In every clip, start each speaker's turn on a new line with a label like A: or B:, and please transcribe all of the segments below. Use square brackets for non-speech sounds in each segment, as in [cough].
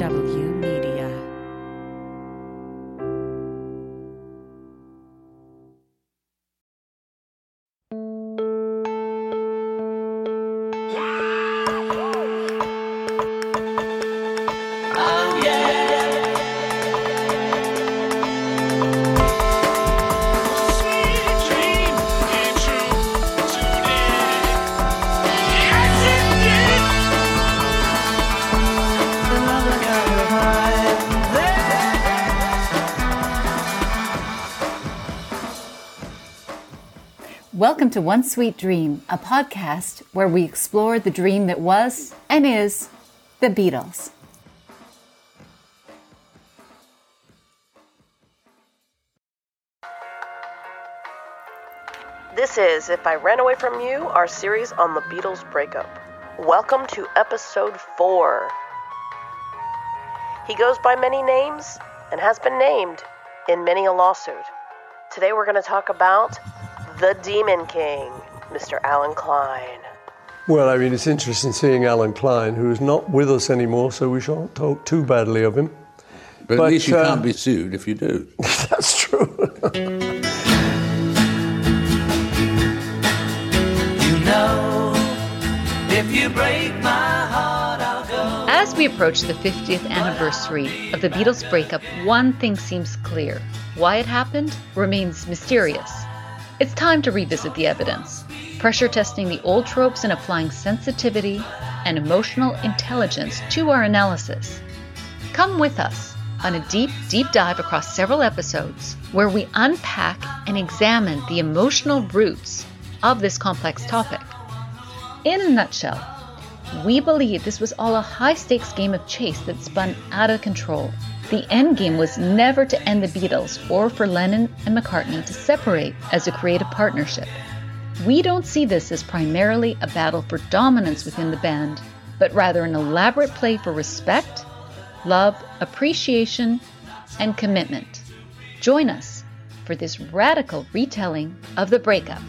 A: RW
B: Welcome to One Sweet Dream, a podcast where we explore the dream that was and is the Beatles.
C: This is If I Ran Away From You, our series on the Beatles breakup. Welcome to episode 4. He goes by many names and has been named in many a lawsuit. Today we're going to talk about the Demon King, Mr. Allen Klein.
D: Well, I mean, it's interesting seeing Allen Klein, who is not with us anymore, so we shan't talk too badly of him.
E: But,
D: But,
E: at least you
D: uh,
E: can't be sued if you do. [laughs] [laughs]
D: That's true.
F: You know, if you break my heart, I'll go.
B: As we approach the 50th anniversary of the Beatles breakup, one thing seems clear. Why it happened remains mysterious. It's time to revisit the evidence, pressure testing the old tropes and applying sensitivity and emotional intelligence to our analysis. Come with us on a deep, deep dive across several episodes where we unpack and examine the emotional roots of this complex topic. In a nutshell, we believe this was all a high stakes game of chase that spun out of control. The end game was never to end the Beatles or for Lennon and McCartney to separate as a creative partnership. We don't see this as primarily a battle for dominance within the band, but rather an elaborate play for respect, love, appreciation, and commitment. Join us for this radical retelling of the breakup.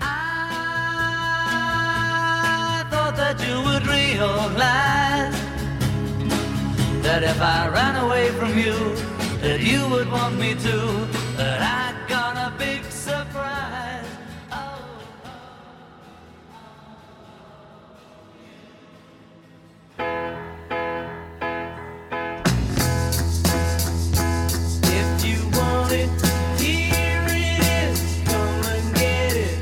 F: I thought that you would realize that if I ran away from you, that you would want me to. That I got a big surprise. Oh. If you want it, here it is. Come and get it.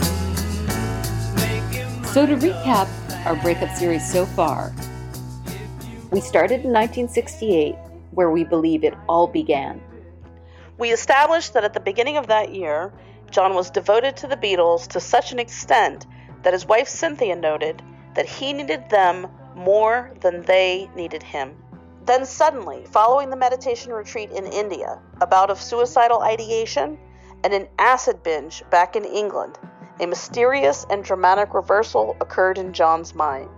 F: Mm-hmm. Make it
B: So, to recap our breakup series so far, we started in 1968, where we believe it all began.
C: We established that at the beginning of that year, John was devoted to the Beatles to such an extent that his wife Cynthia noted that he needed them more than they needed him. Then suddenly, following the meditation retreat in India, a bout of suicidal ideation, and an acid binge back in England, a mysterious and dramatic reversal occurred in John's mind.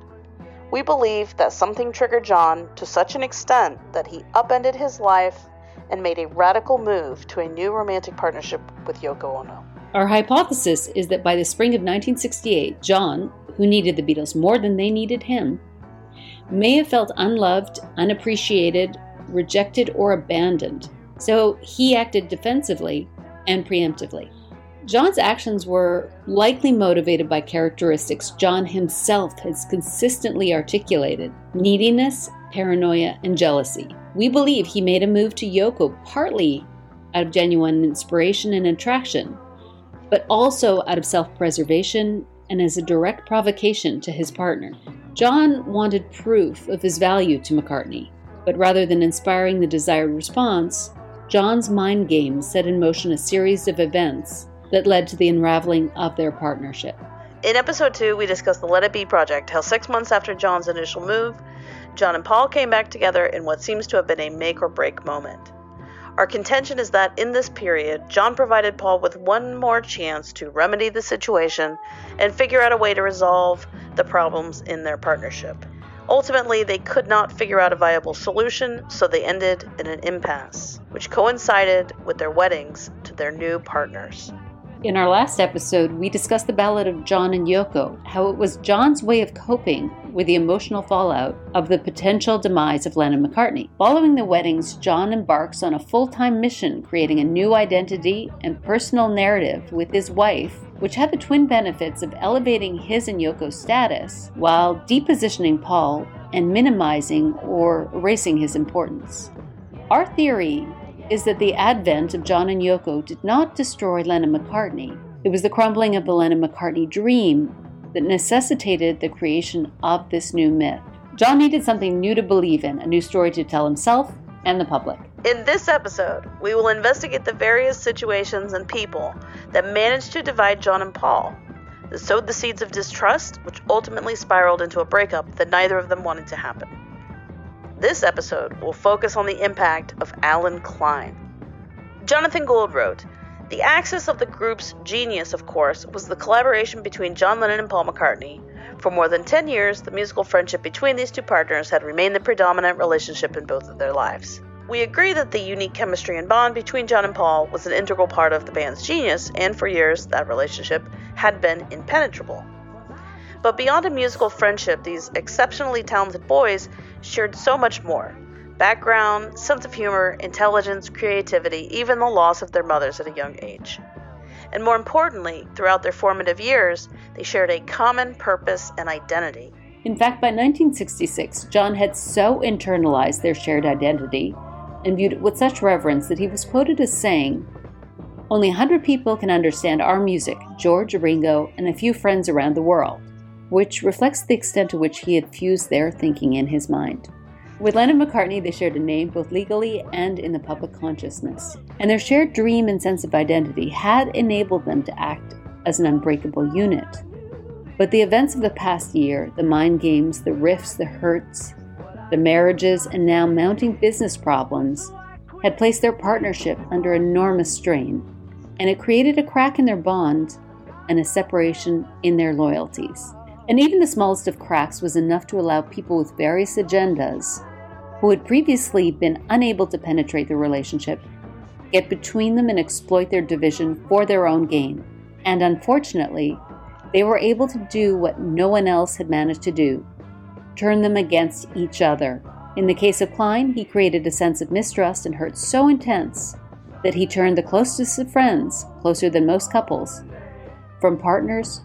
C: We believe that something triggered John to such an extent that he upended his life and made a radical move to a new romantic partnership with Yoko Ono.
G: Our hypothesis is that by the spring of 1968, John, who needed the Beatles more than they needed him, may have felt unloved, unappreciated, rejected, or abandoned. So he acted defensively and preemptively. John's actions were likely motivated by characteristics John himself has consistently articulated neediness, paranoia, and jealousy. We believe he made a move to Yoko partly out of genuine inspiration and attraction, but also out of self preservation and as a direct provocation to his partner. John wanted proof of his value to McCartney, but rather than inspiring the desired response, John's mind games set in motion a series of events that led to the unraveling of their partnership.
C: In episode 2, we discussed the Let It Be project, how six months after John's initial move, John and Paul came back together in what seems to have been a make or break moment. Our contention is that in this period, John provided Paul with one more chance to remedy the situation and figure out a way to resolve the problems in their partnership. Ultimately, they could not figure out a viable solution, so they ended in an impasse, which coincided with their weddings to their new partners.
G: In our last episode, we discussed the ballad of John and Yoko, how it was John's way of coping with the emotional fallout of the potential demise of Lennon McCartney. Following the weddings, John embarks on a full time mission creating a new identity and personal narrative with his wife, which had the twin benefits of elevating his and Yoko's status while depositioning Paul and minimizing or erasing his importance. Our theory is that the advent of John and Yoko did not destroy Lennon McCartney. It was the crumbling of the Lennon McCartney dream that necessitated the creation of this new myth. John needed something new to believe in, a new story to tell himself and the public.
C: In this episode, we will investigate the various situations and people that managed to divide John and Paul, that sowed the seeds of distrust, which ultimately spiraled into a breakup that neither of them wanted to happen. This episode will focus on the impact of Alan Klein. Jonathan Gould wrote The axis of the group's genius, of course, was the collaboration between John Lennon and Paul McCartney. For more than 10 years, the musical friendship between these two partners had remained the predominant relationship in both of their lives. We agree that the unique chemistry and bond between John and Paul was an integral part of the band's genius, and for years that relationship had been impenetrable. But beyond a musical friendship, these exceptionally talented boys shared so much more background, sense of humor, intelligence, creativity, even the loss of their mothers at a young age. And more importantly, throughout their formative years, they shared a common purpose and identity.
G: In fact, by 1966, John had so internalized their shared identity and viewed it with such reverence that he was quoted as saying, Only a 100 people can understand our music George, Ringo, and a few friends around the world which reflects the extent to which he had fused their thinking in his mind. With Lennon McCartney, they shared a name both legally and in the public consciousness, and their shared dream and sense of identity had enabled them to act as an unbreakable unit. But the events of the past year, the mind games, the rifts, the hurts, the marriages, and now mounting business problems, had placed their partnership under enormous strain, and it created a crack in their bond and a separation in their loyalties. And even the smallest of cracks was enough to allow people with various agendas who had previously been unable to penetrate the relationship get between them and exploit their division for their own gain. And unfortunately, they were able to do what no one else had managed to do turn them against each other. In the case of Klein, he created a sense of mistrust and hurt so intense that he turned the closest of friends, closer than most couples, from partners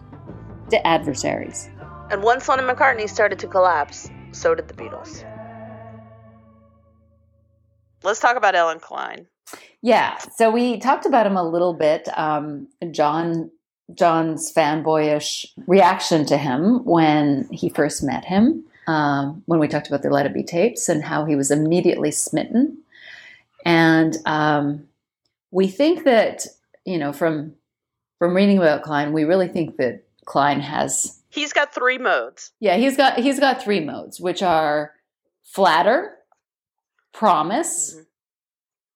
G: to adversaries.
C: And once Lennon McCartney started to collapse, so did the Beatles. Let's talk about Allen Klein.
B: Yeah, so we talked about him a little bit. Um, John John's fanboyish reaction to him when he first met him. Um, when we talked about the Let It Be tapes and how he was immediately smitten, and um, we think that you know from from reading about Klein, we really think that Klein has.
C: He's got three modes.
B: Yeah, he's got he's got three modes, which are flatter, promise, mm-hmm.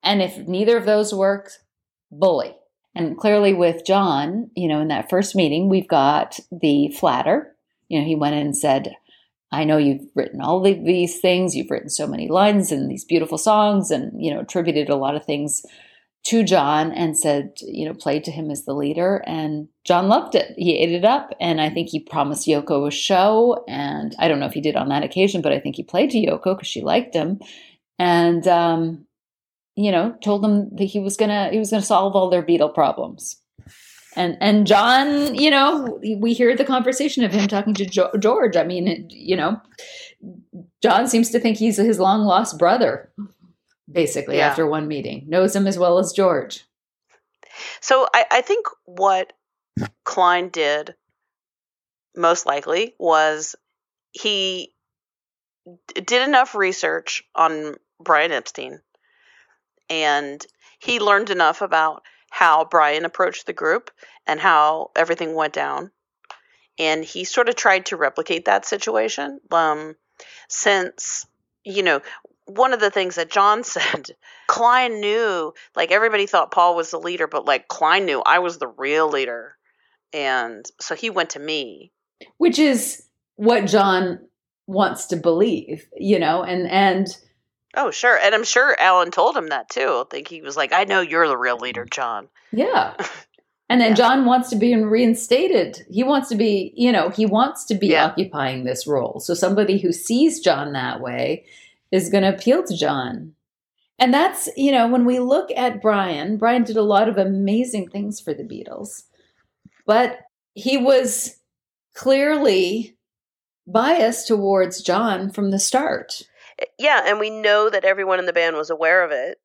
B: and if neither of those works, bully. And clearly, with John, you know, in that first meeting, we've got the flatter. You know, he went in and said, I know you've written all these things. You've written so many lines and these beautiful songs, and you know, attributed a lot of things to John and said, you know, played to him as the leader. And John loved it. He ate it up. And I think he promised Yoko a show. And I don't know if he did on that occasion, but I think he played to Yoko because she liked him. And, um, you know, told them that he was gonna he was gonna solve all their Beatle problems. And and John, you know, we hear the conversation of him talking to jo- George. I mean, you know, John seems to think he's his long lost brother basically yeah. after one meeting. Knows him as well as George.
C: So I, I think what Klein did most likely was he did enough research on Brian Epstein and he learned enough about how Brian approached the group and how everything went down. And he sort of tried to replicate that situation. Um, since, you know, one of the things that John [laughs] said, Klein knew, like everybody thought Paul was the leader, but like Klein knew I was the real leader. And so he went to me.
B: Which is what John wants to believe, you know, and, and,
C: Oh, sure. And I'm sure Allen told him that too. I think he was like, I know you're the real leader, John.
B: Yeah. [laughs]
G: And then
C: Yeah.
G: John wants to be reinstated. He wants to be, you know, he wants to be
C: Yeah.
G: occupying this role. So somebody who sees John that way is going to appeal to John. And that's, you know, when we look at Brian, Brian did a lot of amazing things for the Beatles, but he was clearly biased towards John from the start.
C: Eh, yeah, and we know that everyone in the band was aware of it.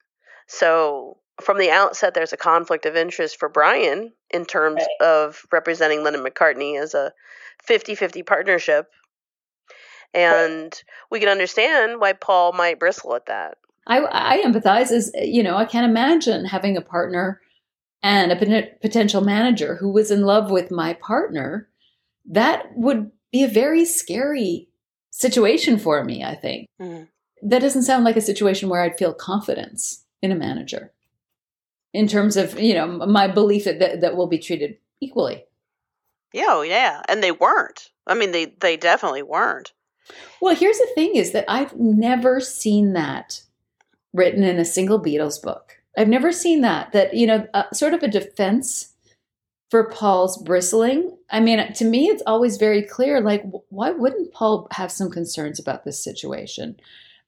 C: So from the outset, there's a conflict of interest for Brian in terms of representing Lennon McCartney as a 50 50 partnership. And we can understand why Paul might bristle at that.
G: I, I empathize as you know, I can't imagine having a partner and a potential manager who was in love with my partner. That would be a very scary situation for me, I think.
C: Mhm.
G: That doesn't sound like a situation where I'd feel confidence in a manager in terms of, you know, my belief that, that, that we'll be treated equally.
C: Yeah, oh, yeah. And they weren't. I mean, they, they definitely weren't.
G: Well, here's the thing is that I've never seen that written in a single Beatles book. I've never seen that, that, you know, uh, sort of a defense for Paul's bristling. I mean, to me, it's always very clear like, why wouldn't Paul have some concerns about this situation?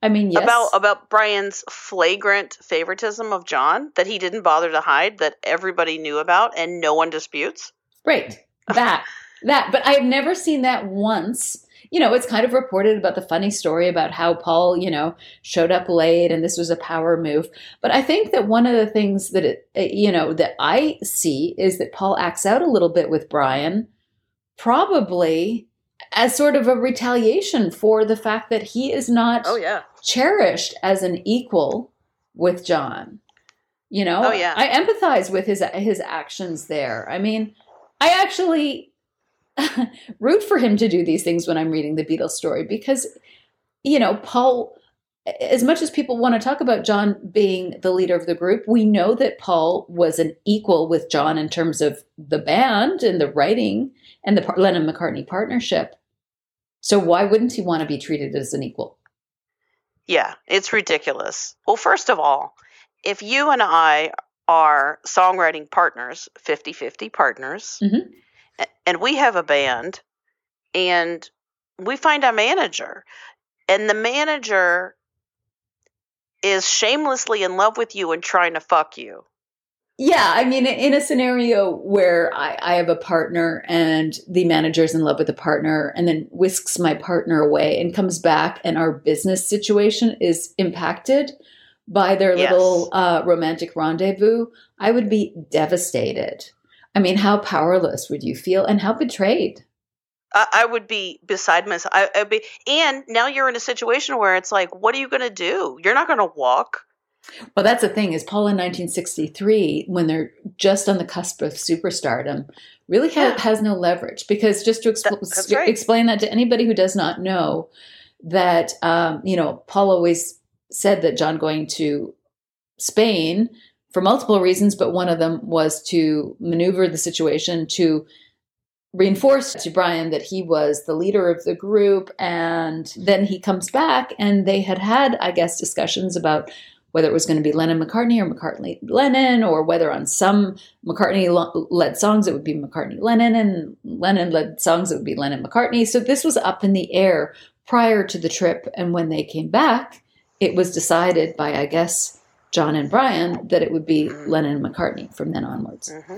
G: I mean, yes.
C: About about Brian's flagrant favoritism of John that he didn't bother to hide that everybody knew about and no one disputes.
G: Right. That. that. But I've never seen that once. You know, it's kind of reported about the funny story about how Paul, you know, showed up late and this was a power move. But I think that one of the things that it, you know, that I see is that Paul acts out a little bit with Brian, probably as sort of a retaliation for the fact that he is not
C: Oh yeah.
G: cherished as an equal with John. You know,
C: Oh, yeah.
G: I empathize with his his actions there. I mean, I actually [laughs] root for him to do these things when I'm reading the Beatles story because, you know, Paul. As much as people want to talk about John being the leader of the group, we know that Paul was an equal with John in terms of the band and the writing and the Lennon McCartney partnership. So why wouldn't he want to be treated as an equal?
C: Yeah, it's ridiculous. Well, first of all, if you and I are songwriting partners, 50 50 partners,
G: Mhm.
C: And we have a band and we find a manager, and the manager is shamelessly in love with you and trying to fuck you.
G: Yeah, I mean, in a scenario where I, I have a partner and the manager's in love with the partner and then whisks my partner away and comes back, and our business situation is impacted by their
C: Yes.
G: little uh, romantic rendezvous, I would be devastated. I mean, how powerless would you feel and how betrayed?
C: I, I would be beside myself. I, I'd be, and now you're in a situation where it's like, what are you going to do? You're not going to walk.
G: Well, that's the thing is Paul in 1963, when they're just on the cusp of superstardom, really
C: Yeah.
G: has no leverage because just to expl-
C: That- right.
G: explain that to anybody who does not know that, um, you know, Paul always said that John going to Spain for multiple reasons, but one of them was to maneuver the situation to reinforce to Brian that he was the leader of the group. And then he comes back, and they had had, I guess, discussions about whether it was going to be Lennon McCartney or McCartney Lennon, or whether on some McCartney led songs it would be McCartney Lennon, and Lennon led songs it would be Lennon McCartney. So this was up in the air prior to the trip. And when they came back, it was decided by, I guess, John and Brian that it would be Lennon and McCartney from then onwards.
C: Mm-hmm.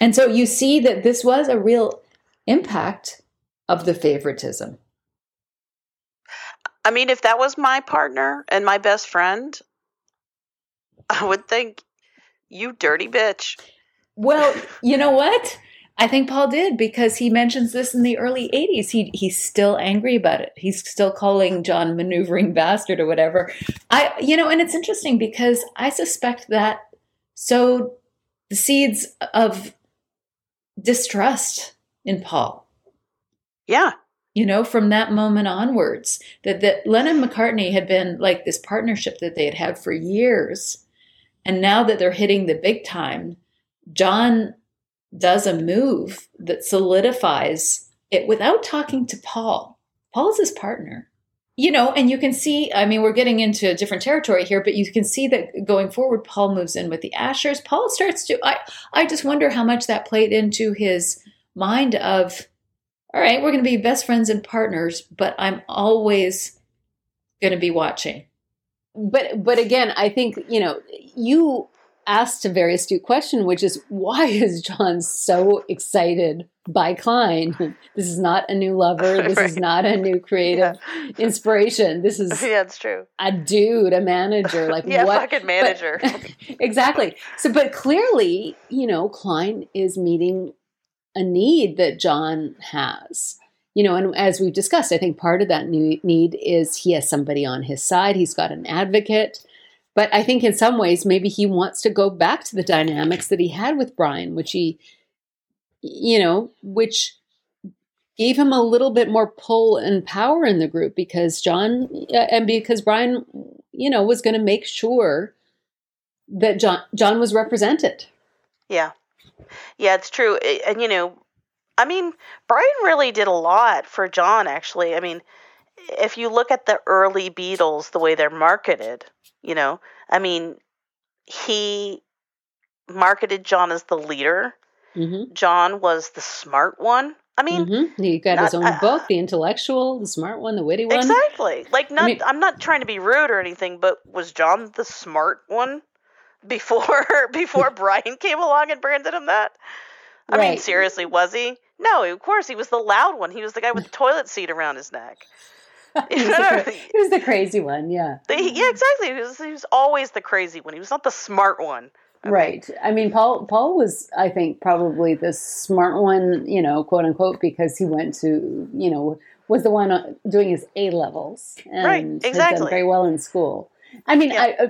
G: And so you see that this was a real impact of the favoritism.
C: I mean, if that was my partner and my best friend, I would think, you dirty bitch.
G: Well, you know what? I think Paul did because he mentions this in the early 80s. He he's still angry about it. He's still calling John maneuvering bastard or whatever. I you know, and it's interesting because I suspect that so the seeds of distrust in Paul.
C: Yeah.
G: you know, from that moment onwards, that that Lennon McCartney had been like this partnership that they had had for years, and now that they're hitting the big time, John does a move that solidifies it without talking to Paul. Paul's his partner. you know, and you can see, I mean, we're getting into a different territory here, but you can see that going forward, Paul moves in with the Ashers. Paul starts to, I, I just wonder how much that played into his mind of, all right, we're going to be best friends and partners, but I'm always going to be watching. But, but again, I think, you know, you asked a very astute question, which is why is John so excited by Klein? This is not a new lover. [laughs] This right. is not a new creative yeah. inspiration. This is [laughs]
C: yeah, it's true.
G: A dude, a manager, like [laughs]
C: yeah,
G: what?
C: fucking manager.
G: But, exactly. So, but clearly, you know, Klein is meeting a need that John has. You know, and as we've discussed, I think part of that need is he has somebody on his side. He's got an advocate but I think in some ways, maybe he wants to go back to the dynamics that he had with Brian, which he, you know, which gave him a little bit more pull and power in the group because John uh, and because Brian, you know, was going to make sure that John John was represented.
C: Yeah, yeah, it's true, and you know, I mean, Brian really did a lot for John. Actually, I mean, if you look at the early Beatles, the way they're marketed, you know, I mean, he marketed John as the leader. Mm-hmm. John was the smart one. I mean,
G: mm-hmm. he got not, his own uh, book, the intellectual, the smart one, the witty one.
C: Exactly. Like, not. I mean, I'm not trying to be rude or anything, but was John the smart one before [laughs] before Brian came along and branded him that? I right. mean, seriously, was he? No, of course he was the loud one. He was the guy with the [laughs] toilet seat around his neck. [laughs]
G: he, was the, [laughs] he, was the, crazy one, yeah.
C: Yeah, exactly. He was, he was always the crazy one. He was not the smart one.
G: I right. Think. I mean, Paul. Paul was, I think, probably the smart one, you know, quote unquote, because he went to, you know, was the one uh, doing his A levels and
C: right. Exactly.
G: done very well in school. I mean, yeah. I, uh,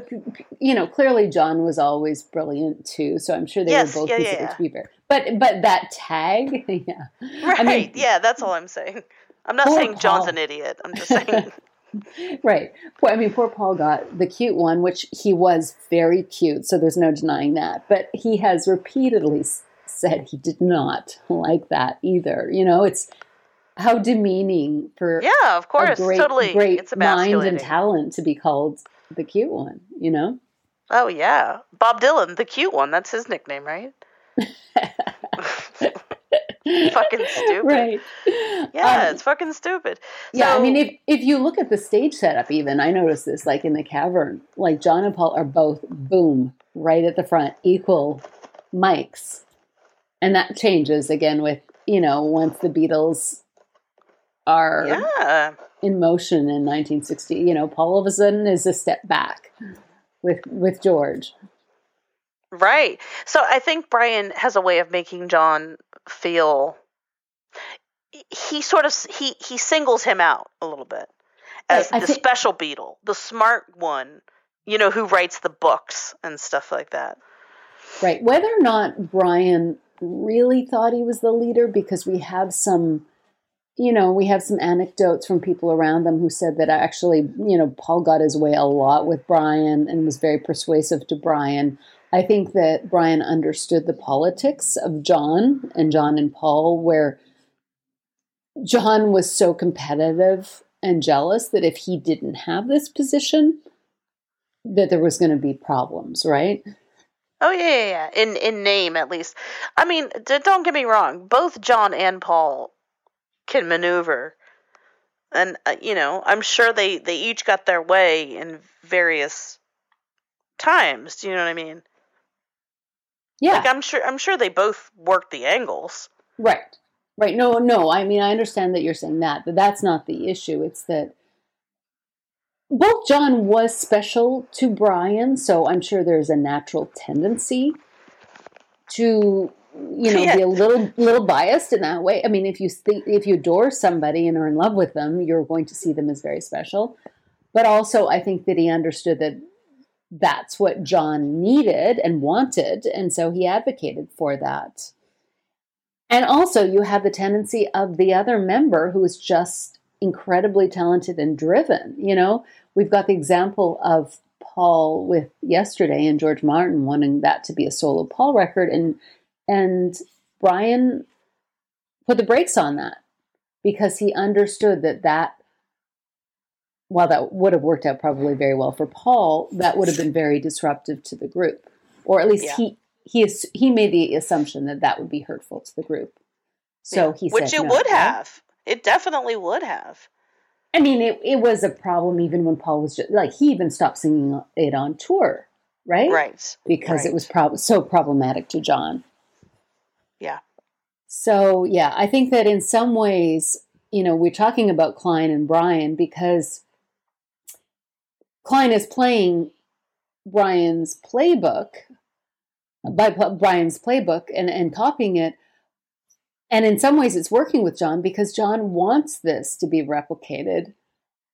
G: you know, clearly John was always brilliant too, so I'm sure they
C: yes,
G: were both
C: yeah, yeah,
G: yeah. But but that tag, [laughs] yeah,
C: right, I mean, yeah, that's all I'm saying. I'm not saying Paul. John's an idiot. I'm just saying. [laughs]
G: right. Well, I mean, poor Paul got the cute one, which he was very cute, so there's no denying that. But he has repeatedly said he did not like that either. You know, it's how demeaning for
C: yeah, of course,
G: great,
C: totally,
G: great it's mind and talent to be called the cute one. You know.
C: Oh yeah, Bob Dylan, the cute one. That's his nickname, right? [laughs] [laughs] fucking [laughs] stupid.
G: Right.
C: Yeah, um, it's fucking stupid.
G: Yeah, I mean, if if you look at the stage setup, even I noticed this, like in the cavern, like John and Paul are both boom right at the front, equal mics, and that changes again with you know once the Beatles are
C: yeah.
G: in motion in 1960. You know, Paul all of a sudden is a step back with with George.
C: Right. So I think Brian has a way of making John feel he sort of he he singles him out a little bit as the think, special Beatle, the smart one, you know, who writes the books and stuff like that.
G: Right. Whether or not Brian really thought he was the leader, because we have some, you know, we have some anecdotes from people around them who said that actually, you know, Paul got his way a lot with Brian and was very persuasive to Brian. I think that Brian understood the politics of John and John and Paul, where John was so competitive and jealous that if he didn't have this position, that there was going to be problems, right?
C: Oh yeah, yeah, yeah. In in name at least. I mean, don't get me wrong. Both John and Paul can maneuver, and uh, you know, I'm sure they they each got their way in various times. Do you know what I mean?
G: Yeah.
C: Like I'm sure I'm sure they both worked the angles.
G: Right. Right. No, no. I mean, I understand that you're saying that, but that's not the issue. It's that both John was special to Brian, so I'm sure there's a natural tendency to you know [laughs] yeah. be a little little biased in that way. I mean, if you think if you adore somebody and are in love with them, you're going to see them as very special. But also, I think that he understood that that's what John needed and wanted. And so he advocated for that. And also, you have the tendency of the other member who is just incredibly talented and driven. You know, we've got the example of Paul with yesterday and George Martin wanting that to be a solo Paul record. And, and Brian put the brakes on that because he understood that that while that would have worked out probably very well for Paul, that would have been very disruptive to the group, or at least
C: Yeah.
G: he he he made the assumption that that would be hurtful to the group. So
C: Yeah.
G: he
C: which
G: said
C: it
G: no,
C: would
G: right?
C: have. It definitely would have.
G: I mean, it, it was a problem even when Paul was just like he even stopped singing it on tour, right?
C: Right.
G: Because it was prob- so problematic to John.
C: Yeah.
G: So yeah, I think that in some ways, you know, we're talking about Klein and Brian because Klein is playing Brian's playbook by Brian's playbook and, and copying it. And in some ways, it's working with John because John wants this to be replicated.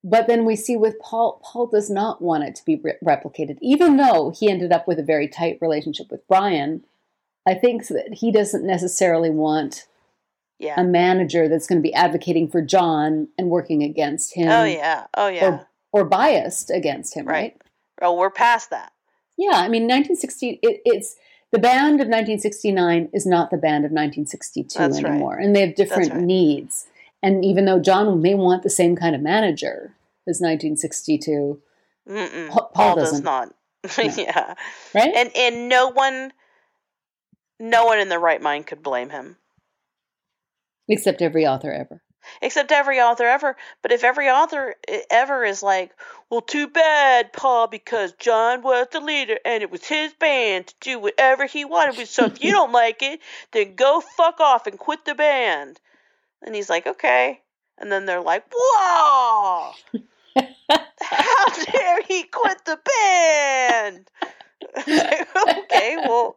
G: But then we see with Paul, Paul does not want it to be re- replicated, even though he ended up with a very tight relationship with Brian. I think that he doesn't necessarily want
C: Yeah.
G: a manager that's going to be advocating for John and working against him.
C: oh yeah. Oh yeah.
G: Or, or biased against him, right?
C: right. Oh, we're past that.
G: Yeah, I mean, 1960. It, it's the band of 1969 is not the band of 1962
C: That's right.
G: anymore, and they have different
C: right.
G: needs. And even though John may want the same kind of manager as 1962,
C: Mm-mm.
G: Paul
C: Paul does not. [laughs] yeah.
G: right?
C: And and no one, no one in their right mind could blame him,
G: Except every author ever.
C: Except every author ever. But if every author ever is like, well, too bad, Paul, because John was the leader and it was his band to do whatever he wanted with. So if you don't like it, then go fuck off and quit the band. And he's like, okay. And then they're like, whoa. How [laughs] dare he quit the band? [laughs] okay, well,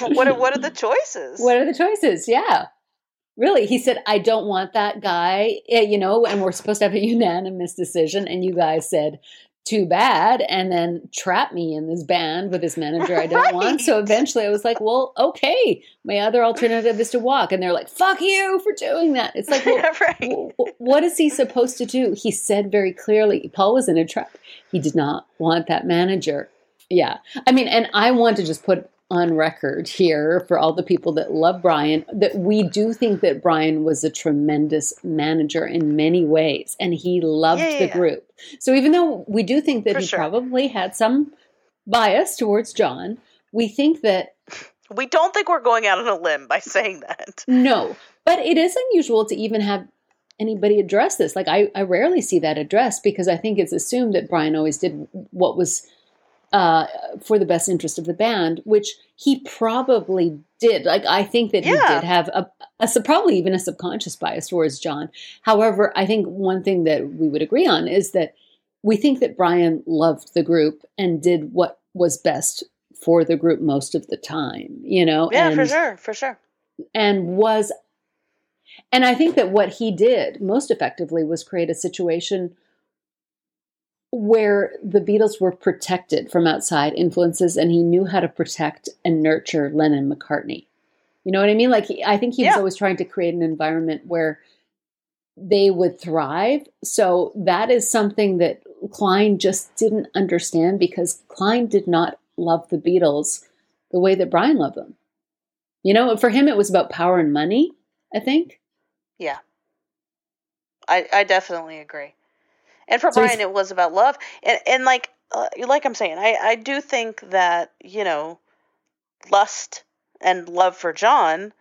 C: what are what are the choices?
G: What are the choices? Yeah. Really, he said, I don't want that guy, eh, you know, and we're supposed to have a [laughs] unanimous decision. And you guys said, too bad, and then trap me in this band with this manager I don't want. So [laughs] eventually I was like, well, okay, my other alternative is to walk. And they're like, fuck you for doing that. It's like, well, [laughs]
C: right.
G: what is he supposed to do? He said very clearly, Paul was in a trap. He did not want that manager. Yeah. I mean, and I want to just put on record here for all the people that love Brian that we do think that Brian was a tremendous manager in many ways and he loved
C: Yeah, yeah,
G: the
C: yeah.
G: group. So even though we do think that
C: For
G: he
C: sure.
G: probably had some bias towards John, we think that
C: We don't think we're going out on a limb by saying that.
G: No, but it is unusual to even have anybody address this. Like I, I rarely see that addressed because I think it's assumed that Brian always did what was uh, for the best interest of the band, which he probably did. Like I think that he did have a, a probably even a subconscious bias towards John. However, I think one thing that we would agree on is that we think that Brian loved the group and did what was best for the group most of the time. You know,
C: Yeah,
G: and,
C: for sure, for sure.
G: and was and i think that what he did most effectively was create a situation where the beatles were protected from outside influences and he knew how to protect and nurture lennon mccartney you know what i mean like he, i think he was
C: Yeah.
G: always trying to create an environment where they would thrive so that is something that klein just didn't understand because klein did not love the beatles the way that brian loved them you know, for him, it was about power and money, I think.
C: Yeah. I I definitely agree. And for
G: So
C: Brian, it was about love, and and like uh, like I'm saying, I I do think that you know, lust and love for John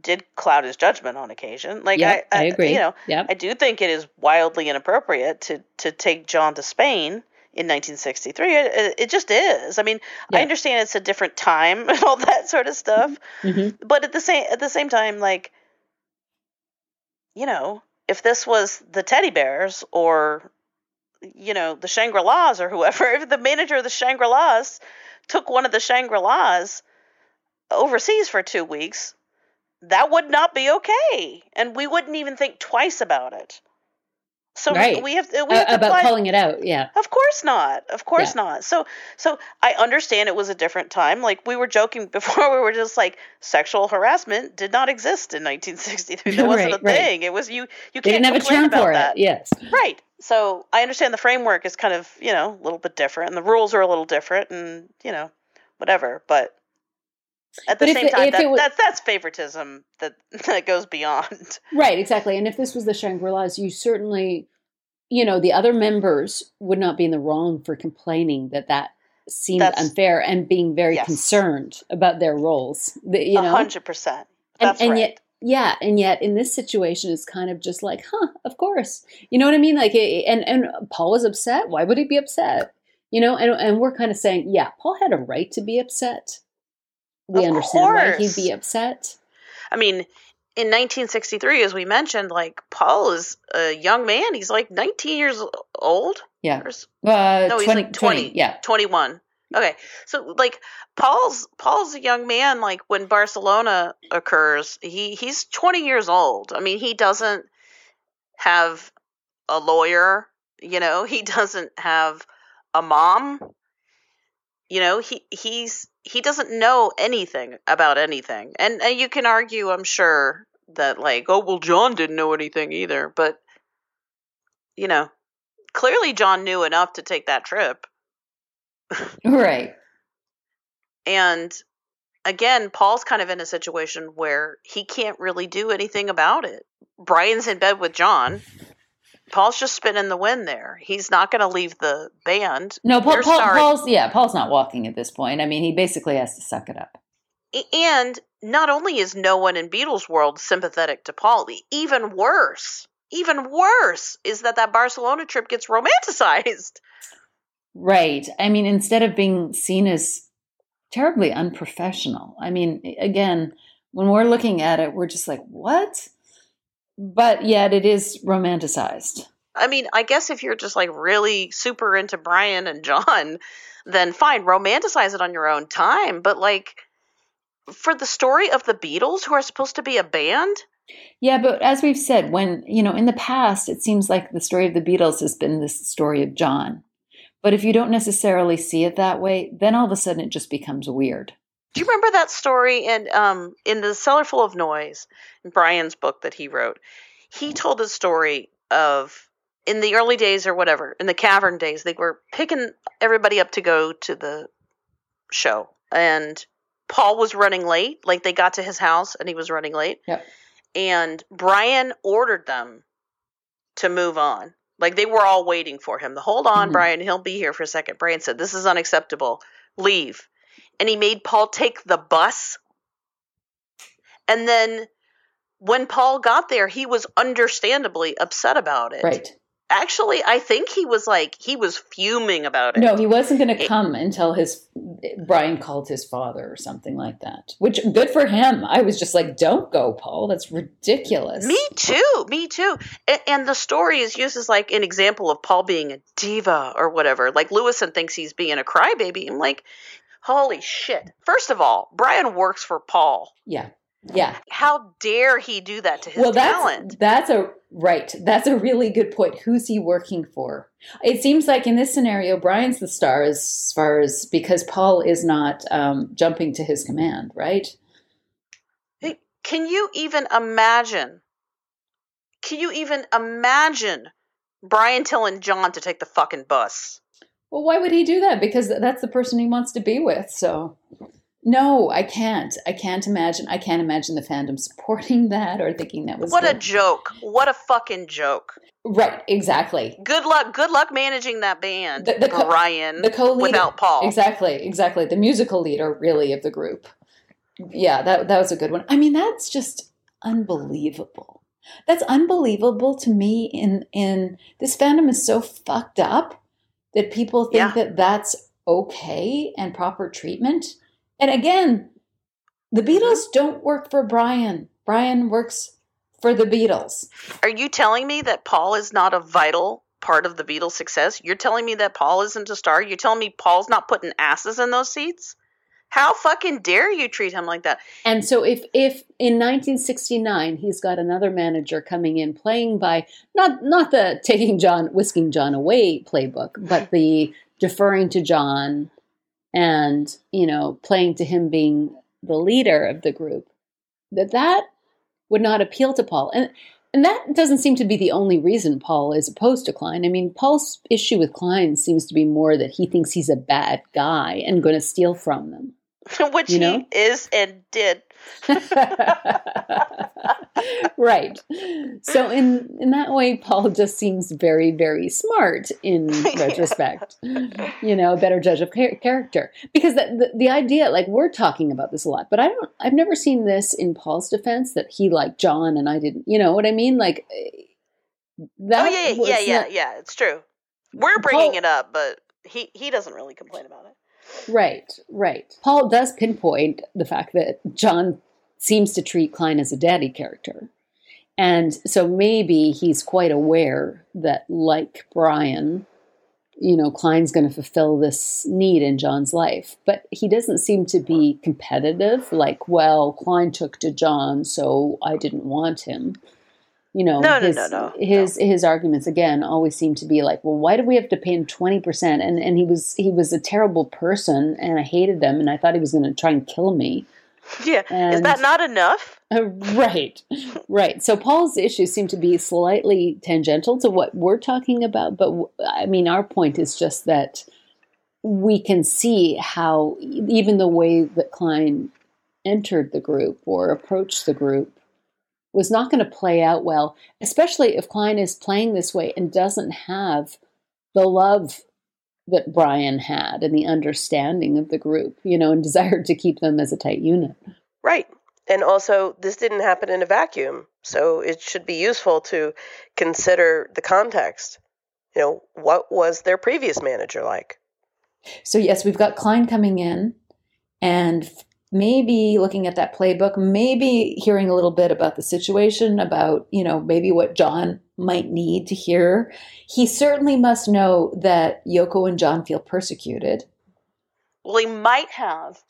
C: did cloud his judgment on occasion. Like
G: yeah,
C: I,
G: I, agree.
C: You know,
G: yeah.
C: I do think it is wildly inappropriate to to take John to Spain in 1963. It, it, just is. I mean, I understand it's a different time [laughs] and all that sort of stuff,
G: hmm
C: but at the same at the same time, like, you know, if this was the Teddy Bears or you know the Shangri Las or whoever, [laughs] if the manager of the Shangri Las took one of the Shangri Las overseas for two weeks, that would not be okay, and we wouldn't even think twice about it. So
G: Right.
C: we have we
G: Uh,
C: to
G: about
C: apply-
G: calling it out. Yeah.
C: of course not. Of course
G: Yeah.
C: not. So so I understand it was a different time. Like we were joking [laughs] before we were just like sexual harassment did not exist in 1963. That [laughs] wasn't
G: Right,
C: a
G: right.
C: thing. It was you you
G: They
C: can't
G: didn't have a term
C: about
G: for
C: that.
G: it. Yes.
C: Right. So I understand the framework is kind of, you know, a little bit different and the rules are a little different and, you know, whatever, but at the
G: But
C: same
G: it-
C: time
G: if
C: that,
G: was-
C: that's that's favoritism that [laughs] that goes beyond.
G: Right, exactly. And if this was the Shangri La's, you certainly you know, the other members would not be in the wrong for complaining that that seemed
C: That's-
G: unfair and being very
C: Yes.
G: concerned about their roles. The- you know,
C: hundred percent.
G: and,
C: That's
G: and
C: right.
G: yet yeah and yet in this situation it's kind of just like huh of course you know what i mean like it, and and paul was upset why would he be upset you know and, and we're kind of saying yeah paul had a right to be upset we
C: Of
G: understand why he'd be upset
C: I mean, in 1963, as we mentioned, like Paul is a young man. He's like 19 years old.
G: yeah uh,
C: no, he's
G: 20,
C: like 20.
G: yeah
C: 21. Okay, so like Paul's Paul's a young man. Like when Barcelona occurs, he he's 20 years old. I mean, he doesn't have a lawyer. You know, he [laughs] doesn't have a mom. You know, he he's he doesn't know anything about anything, and, and you can argue, I'm sure, that like, oh well, John didn't know anything either, but you know, clearly John knew enough to take that trip. [laughs]
G: right
C: And again, Paul's kind of in a situation where he can't really do anything about it. Brian's in bed with John. Paul's just spinning the wind there. He's not going to leave the band.
G: no paul, paul paul's yeah paul's not walking at this point i mean he basically has to suck it up
C: And not only is no one in Beatles world sympathetic to Paul, even worse, even worse is that that Barcelona trip gets romanticized.
G: Right. I mean, instead of being seen as terribly unprofessional, I mean, again, when we're looking at it, we're just like, what? But yet it is romanticized.
C: I mean, I guess if you're just like really super into Brian and John, then fine, romanticize it on your own time. But like for the story of the Beatles, who are supposed to be a band,
G: Yeah, but as we've said, when, you know, in the past, it seems like the story of the Beatles has been this story of John. But if you don't necessarily see it that way, then all of a sudden it just becomes weird.
C: Do you remember that story in um in the Cellar Full of Noise, Brian's book that he wrote? He told a story of in the early days or whatever, in the cavern days, they were picking everybody up to go to the show. And Paul was running late, like they got to his house and he was running late.
G: Yep.
C: And Brian ordered them to move on. Like they were all waiting for him. The hold on,
G: Mhm.
C: Brian, he'll be here for a second. Brian said, This is unacceptable. Leave. And he made Paul take the bus. And then when Paul got there, he was understandably upset about it.
G: Right.
C: Actually, I think he was like he was fuming about it.
G: No, he wasn't going to come until his Brian called his father or something like that. Which good for him. I was just like, "Don't go, Paul. That's ridiculous."
C: Me too. Me too. And, and the story is used as like an example of Paul being a diva or whatever. Like Lewisohn thinks he's being a crybaby. I'm like, holy shit. First of all, Brian works for Paul.
G: Yeah, yeah.
C: How dare he do that to his
G: well, that's
C: talent?
G: that's a right. That's a really good point. Who's he working for? It seems like in this scenario, Brian's the star as far as because Paul is not um, jumping to his command, right?
C: Can you even imagine? Can you even imagine Brian telling John to take the fucking bus?
G: Well, why would he do that? Because that's the person he wants to be with. So, no, I can't. I can't imagine. I can't imagine the fandom [laughs] supporting that or thinking that was
C: What a joke. What a fucking joke.
G: right. Exactly.
C: Good luck. Good luck managing that band,
G: The- the co-
C: Brian.
G: The co-leader,
C: without Paul.
G: Exactly. Exactly. The musical leader, really, of the group. Yeah, that that was a good one. I mean, that's just unbelievable. That's unbelievable to me. In in this fandom is so fucked up that people think
C: Yeah.
G: that that's okay and proper treatment. And again, the mm-hmm. Beatles don't work for Brian. Brian works for the Beatles.
C: Are you telling me that Paul is not a vital part of the Beatles' success? You're telling me that Paul isn't a star? You're telling me Paul's not putting asses in those seats? How fucking dare you treat him like that?
G: And so if if in 1969 he's got another manager coming in playing by not not the taking John whisking John away playbook, but the deferring to John and you know playing to him being the leader of the group, that that would not appeal to Paul. And and that doesn't seem to be the only reason Paul is opposed to Klein. I mean, Paul's issue with Klein seems to be more that he thinks he's a bad guy and going to steal from them. [laughs]
C: Which
G: You know?
C: he is and did [laughs]
G: right. So in in that way, Paul just seems very very smart in [laughs] retrospect. you know, a better judge of char- character because the, the the idea, like we're talking about this a lot, but I don't. I've never seen this in Paul's defense that he liked John and I didn't. You know what I mean? Like
C: that. Oh yeah, yeah, yeah,
G: not-
C: yeah. It's true. We're bringing
G: Paul-
C: it up, but he he doesn't really complain about it.
G: Right, right. Paul does pinpoint the fact that John seems to treat Klein as a daddy character. And so maybe he's quite aware that, like Brian, you know, Klein's going to fulfill this need in John's life. But he doesn't seem to be competitive, like, well, Klein took to John, so I didn't want him. You know,
C: No,
G: his,
C: no, no,
G: his his arguments again always seem to be like, well, why do we have to pay him twenty percent? And and he was he was a terrible person, and I hated him, and I thought he was going to try and kill me.
C: Yeah, is that not enough?
G: Uh, [laughs] right, right. So Paul's issues seem to be slightly tangential to what we're talking about, but w- I mean, our point is just that we can see how even the way that Klein entered the group or approached the group was not going to play out well, especially if Klein is playing this way and doesn't have the love that Brian had and the understanding of the group, you know, and [laughs] desired to keep them as a tight unit.
A: Right. And also, this didn't happen in a vacuum. So it should be useful to consider the context. You know, what was their previous manager like?
G: So yes, we've got Klein coming in and maybe looking at that playbook, maybe hearing a little bit about the situation, about, you know, maybe what John might need to hear. He certainly must know that Yoko and John feel persecuted.
C: Well, he might have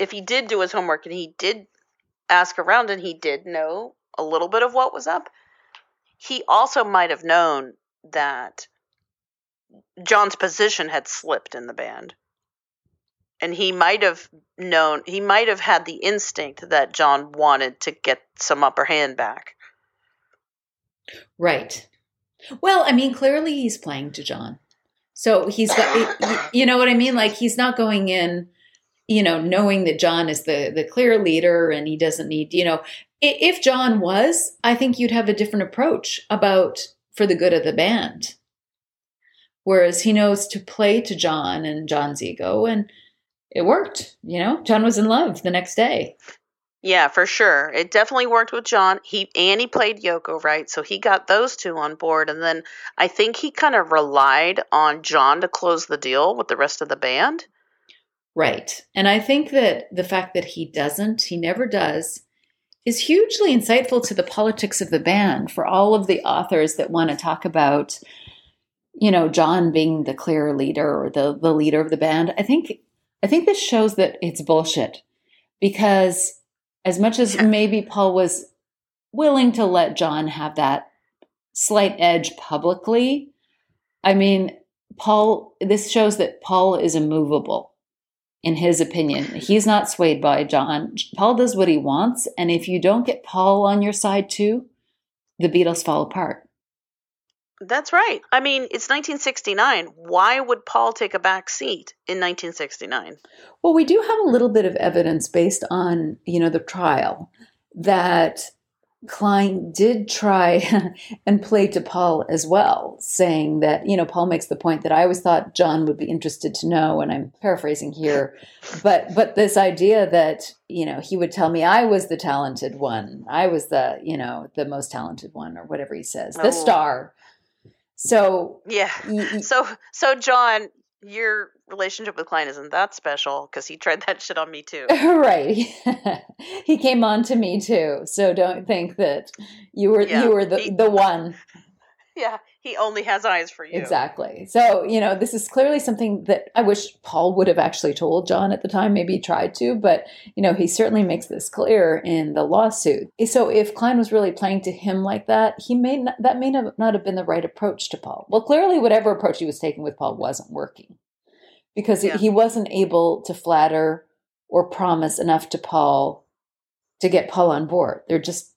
C: if he did do his homework and he did ask around and he did know a little bit of what was up. He also might have known that John's position had slipped in the band. And he might have known, he might have had the instinct that John wanted to get some upper hand back.
G: Right. Well, I mean, clearly he's playing to John. So he's got, [coughs] you know what I mean? Like he's not going in, you know, knowing that John is the the clear leader and he doesn't need, you know, if John was, I think you'd have a different approach about for the good of the band. Whereas he knows to play to John and John's ego, and it worked. You know, John was in love the next day.
C: Yeah, for sure. It definitely worked with John. He and he played Yoko right, so he got those two on board. And then I think he kind of relied on John to close the deal with the rest of the band.
G: Right. And I think that the fact that he doesn't, he never does, is hugely insightful to the politics of the band for all of the authors that want to talk about, you know, John being the clear leader or the, the leader of the band. I think I think this shows that it's bullshit. Because as much as maybe Paul was willing to let John have that slight edge publicly, I mean, Paul, this shows that Paul is immovable in his opinion. [sighs] He's not swayed by John. Paul does what he wants. And if you don't get Paul on your side too, the Beatles fall apart.
C: That's right. I mean, it's 1969. Why would Paul take a back seat in 1969?
G: Well, we do have a little bit of evidence based on, you know, the trial that Klein did try [laughs] and play to Paul as well, saying that, you know, Paul makes the point that I always thought John would be interested to know, and I'm paraphrasing here, [laughs] but but this idea that, you know, he would tell me I was the talented one, I was the, you know, the most talented one, or whatever he says, the
C: Oh.
G: star. So
C: Yeah.
G: y- y-
C: So, so John, your relationship with Klein isn't that special because he tried that shit on me too. [laughs]
G: right [laughs] he came on to me too so don't think that you were
C: Yeah,
G: you were the,
C: he-
G: the one [laughs]
C: yeah, he only has eyes for you.
G: exactly so you know this is clearly something that i wish paul would have actually told john at the time maybe he tried to but you know he certainly makes this clear in the lawsuit so if klein was really playing to him like that he may not, that may not have been the right approach to paul well clearly whatever approach he was taking with paul wasn't working because
C: Yeah.
G: he wasn't able to flatter or promise enough to paul to get paul on board they're just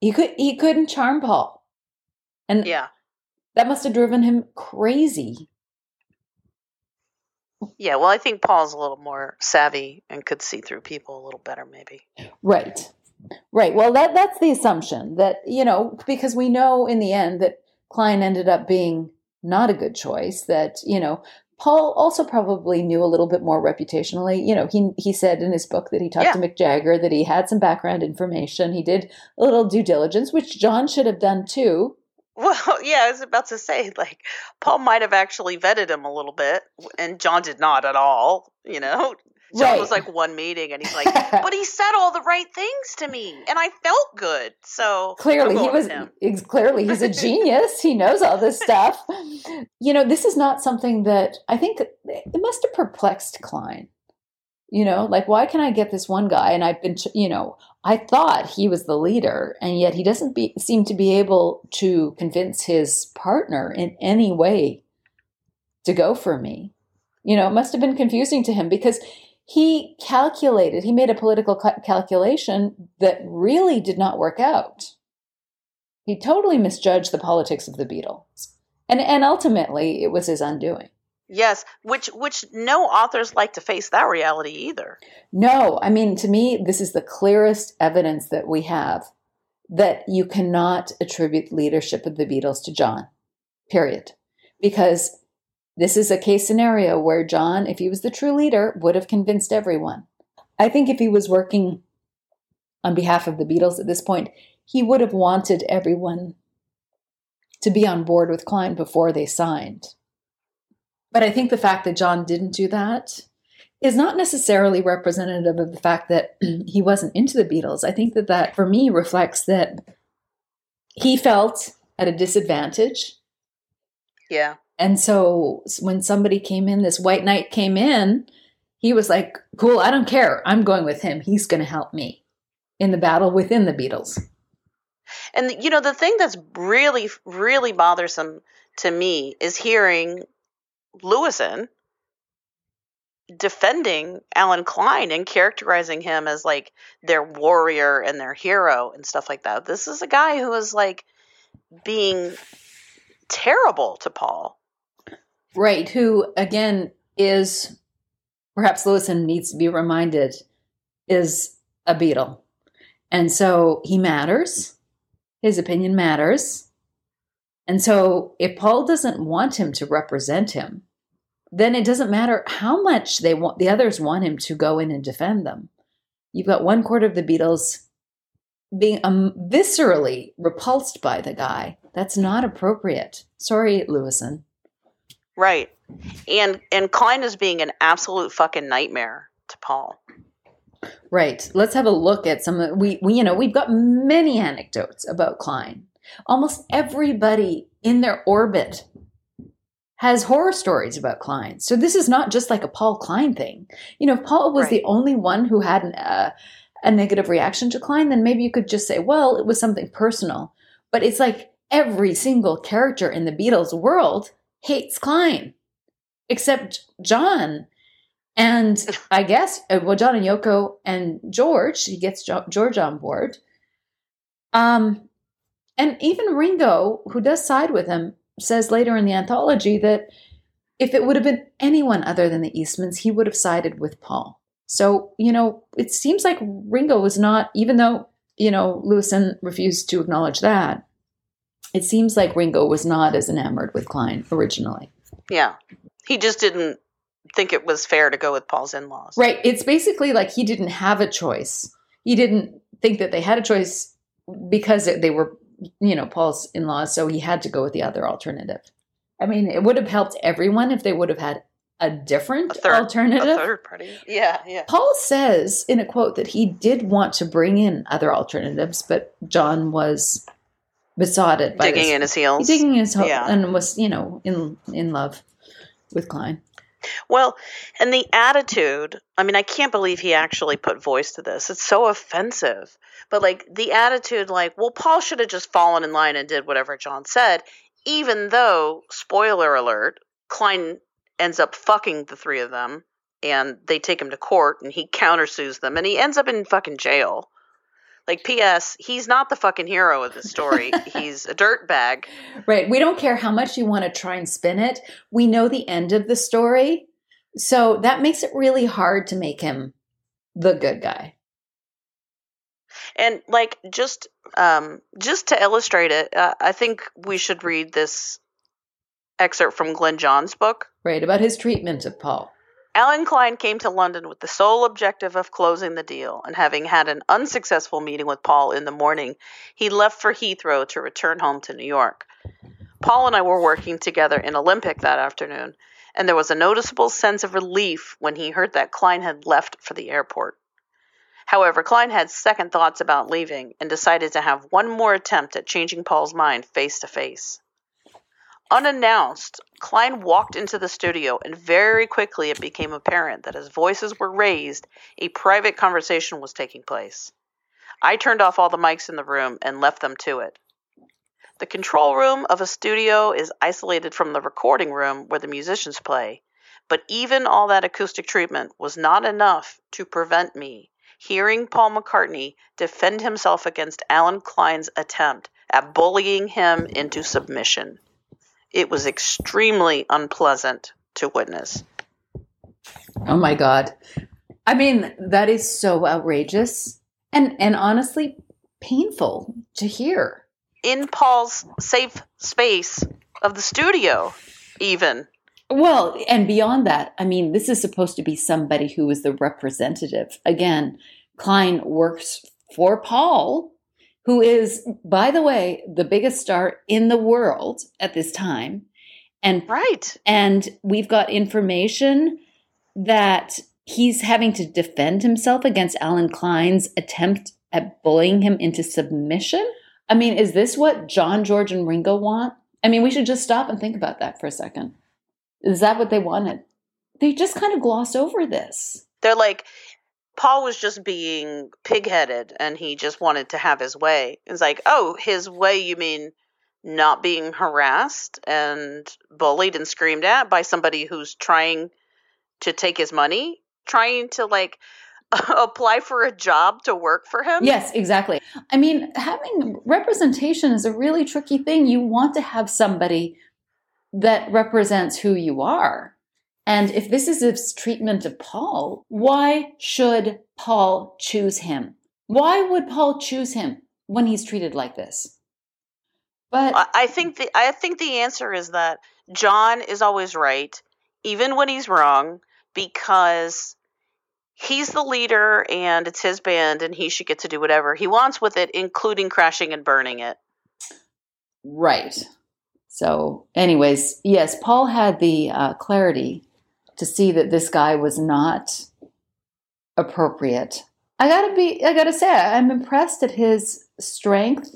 G: he could he couldn't charm paul and
C: Yeah.
G: That must have driven him crazy.
C: Yeah, well, I think Paul's a little more savvy and could see through people a little better, maybe.
G: Right. Right. Well, that that's the assumption that, you know, because we know in the end that Klein ended up being not a good choice, that, you know, Paul also probably knew a little bit more reputationally. You know, he he said in his book that he talked
C: Yeah.
G: to Mick Jagger that he had some background information. He did a little due diligence, which John should have done too.
C: Well, [laughs] yeah, I was about to say, like, Paul might have actually vetted him a little bit, and John did not at all, you know? John
G: Right.
C: was like one meeting, and he's like, [laughs] but he said all the right things to me, and I felt good. So
G: clearly he was ex- clearly he's a genius he knows all this stuff [laughs] you know this is not something that i think it must have perplexed klein you know like why can i get this one guy and i've been you know i thought he was the leader and yet he doesn't be, seem to be able to convince his partner in any way to go for me. You know it must have been confusing to him because he calculated he made a political ca- calculation that really did not work out. He totally misjudged the politics of the beatles. And and ultimately it was his undoing
C: Yes, which which no authors like to face that reality either.
G: no i mean to me this is the clearest evidence that we have that you cannot attribute leadership of the beatles to john period. Because this is a case scenario where john if he was the true leader would have convinced everyone. I think if he was working on behalf of the beatles at this point he would have wanted everyone to be on board with klein before they signed but i think the fact that john didn't do that is not necessarily representative of the fact that [clears throat] he wasn't into the Beatles. I think that that, for me, reflects that he felt at a disadvantage.
C: Yeah.
G: And so when somebody came in, this white knight came in, he was like, cool, I don't care. I'm going with him. He's going to help me in the battle within the Beatles.
C: And you know, the thing that's really really bothersome to me is hearing Lewisohn defending Allen Klein and characterizing him as like their warrior and their hero and stuff like that. This is a guy who is like being terrible to Paul.
G: Right. Who, again, is perhaps Lewisohn needs to be reminded is a Beatle. And so he matters. His opinion matters. And so if Paul doesn't want him to represent him, then it doesn't matter how much they want the others want him to go in and defend them. You've got one quarter of the Beatles being um, viscerally repulsed by the guy. That's not appropriate. Sorry, Lewisohn.
C: Right. And and Klein is being an absolute fucking nightmare to Paul.
G: Right. Let's have a look at some of we, we you know, we've got many anecdotes about Klein. Almost everybody in their orbit has horror stories about Klein. So this is not just like a Paul Klein thing. You know, if Paul was
C: Right.
G: the only one who had an, uh, a negative reaction to Klein, then maybe you could just say, well, it was something personal. But it's like every single character in the Beatles world hates Klein, except John. And [laughs] I guess, uh, well, John and Yoko and George, he gets jo- George on board. Um, and even Ringo, who does side with him, says later in the anthology that if it would have been anyone other than the Eastmans, he would have sided with Paul. So, you know, it seems like Ringo was not, even though, you know, Lewisohn refused to acknowledge that, it seems like Ringo was not as enamored with Klein originally.
C: Yeah. He just didn't think it was fair to go with Paul's in-laws.
G: Right. It's basically like he didn't have a choice. He didn't think that they had a choice because they were, you know, Paul's in laws. So he had to go with the other alternative. I mean, it would have helped everyone if they would have had a different
C: A third,
G: alternative.
C: A third party. Yeah, yeah.
G: Paul says in a quote that he did want to bring in other alternatives, but John was besotted by
C: Digging
G: this.
C: in his heels.
G: digging his heel
C: Yeah.
G: and was, you know, in in love with Klein.
C: Well, and the attitude, I mean, I can't believe he actually put voice to this. It's so offensive. But like the attitude like, well, Paul should have just fallen in line and did whatever John said, even though, spoiler alert, Klein ends up fucking the three of them and they take him to court and he countersues them and he ends up in fucking jail. Like PS, he's not the fucking hero of the story. [laughs] he's a dirtbag.
G: Right. We don't care how much you want to try and spin it. We know the end of the story. So that makes it really hard to make him the good guy.
C: And like just um just to illustrate it, uh, I think we should read this excerpt from Glyn Johns' book.
G: Right, about his treatment of Paul.
C: Allen Klein came to London with the sole objective of closing the deal, and having had an unsuccessful meeting with Paul in the morning, he left for Heathrow to return home to New York. Paul and I were working together in Olympic that afternoon, and there was a noticeable sense of relief when he heard that Klein had left for the airport. However, Klein had second thoughts about leaving and decided to have one more attempt at changing Paul's mind face to face. Unannounced, Klein walked into the studio, and very quickly it became apparent that as voices were raised, a private conversation was taking place. I turned off all the mics in the room and left them to it. The control room of a studio is isolated from the recording room where the musicians play, but even all that acoustic treatment was not enough to prevent me hearing Paul McCartney defend himself against Allen Klein's attempt at bullying him into submission. It was extremely unpleasant to witness.
G: Oh my god. I mean, that is so outrageous and and honestly painful to hear.
C: In Paul's safe space of the studio, even.
G: Well, and beyond that, I mean, this is supposed to be somebody who is the representative. Again, Klein works for Paul, who is, by the way, the biggest star in the world at this time. And
C: Right.
G: and we've got information that he's having to defend himself against Allen Klein's attempt at bullying him into submission. I mean, is this what John, George, and Ringo want? I mean, we should just stop and think about that for a second. Is that what they wanted? They just kind of gloss over this.
C: They're like, Paul was just being pigheaded and he just wanted to have his way. It's like, oh, his way, you mean not being harassed and bullied and screamed at by somebody who's trying to take his money? Trying to like [laughs] apply for a job to work for him?
G: Yes, exactly. I mean, having representation is a really tricky thing. You want to have somebody that represents who you are. And if this is his treatment of Paul, why should Paul choose him? Why would Paul choose him when he's treated like this? But
C: I think the I think the answer is that John is always right, even when he's wrong, because he's the leader and it's his band and he should get to do whatever he wants with it, including crashing and burning it.
G: Right. So, anyways, yes, Paul had the uh, clarity to see that this guy was not appropriate. I gotta be, I gotta say, I'm impressed at his strength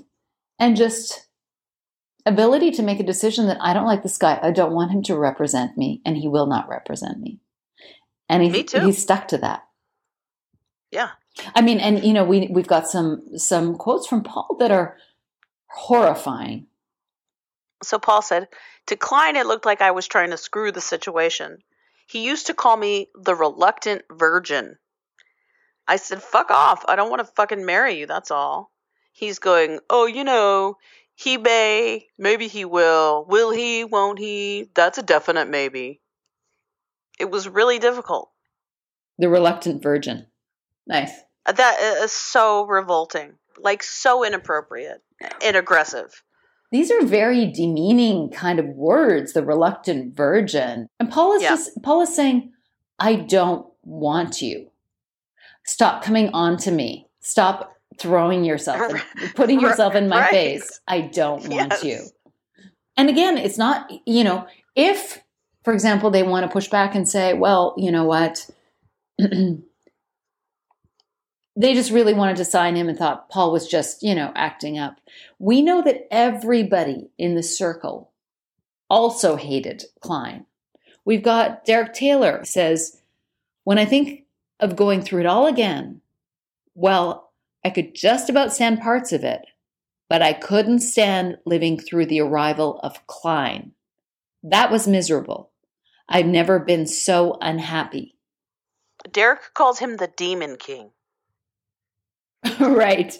G: and just ability to make a decision that I don't like this guy. I don't want him to represent me, and he will not represent me. And he,
C: Me too.
G: he stuck to that.
C: Yeah.
G: I mean, and you know, we we've got some some quotes from Paul that are horrifying.
C: So Paul said, To Klein, it looked like I was trying to screw the situation. He used to call me the reluctant virgin. I said, Fuck off. I don't want to fucking marry you. That's all. He's going, Oh, you know, he may, maybe he will. Will he? Won't he? That's a definite maybe. It was really difficult.
G: The reluctant virgin. Nice.
C: That is so revolting. Like, so inappropriate and aggressive.
G: These are very demeaning kind of words, the reluctant virgin. And Paul is
C: Yeah.
G: just Paul is saying, I don't want you. Stop coming on to me. Stop throwing yourself and [laughs] putting yourself in my
C: Right.
G: face. I don't want
C: Yes.
G: you. And again, it's not, you know, if, for example, they want to push back and say, well, you know what? [clears throat] they just really wanted to sign him and thought Paul was just, you know, acting up. We know that everybody in the circle also hated Klein. We've got Derek Taylor says, when I think of going through it all again, well, I could just about stand parts of it, but I couldn't stand living through the arrival of Klein. That was miserable. I've never been so unhappy.
C: Derek calls him the Demon King. [laughs]
G: right.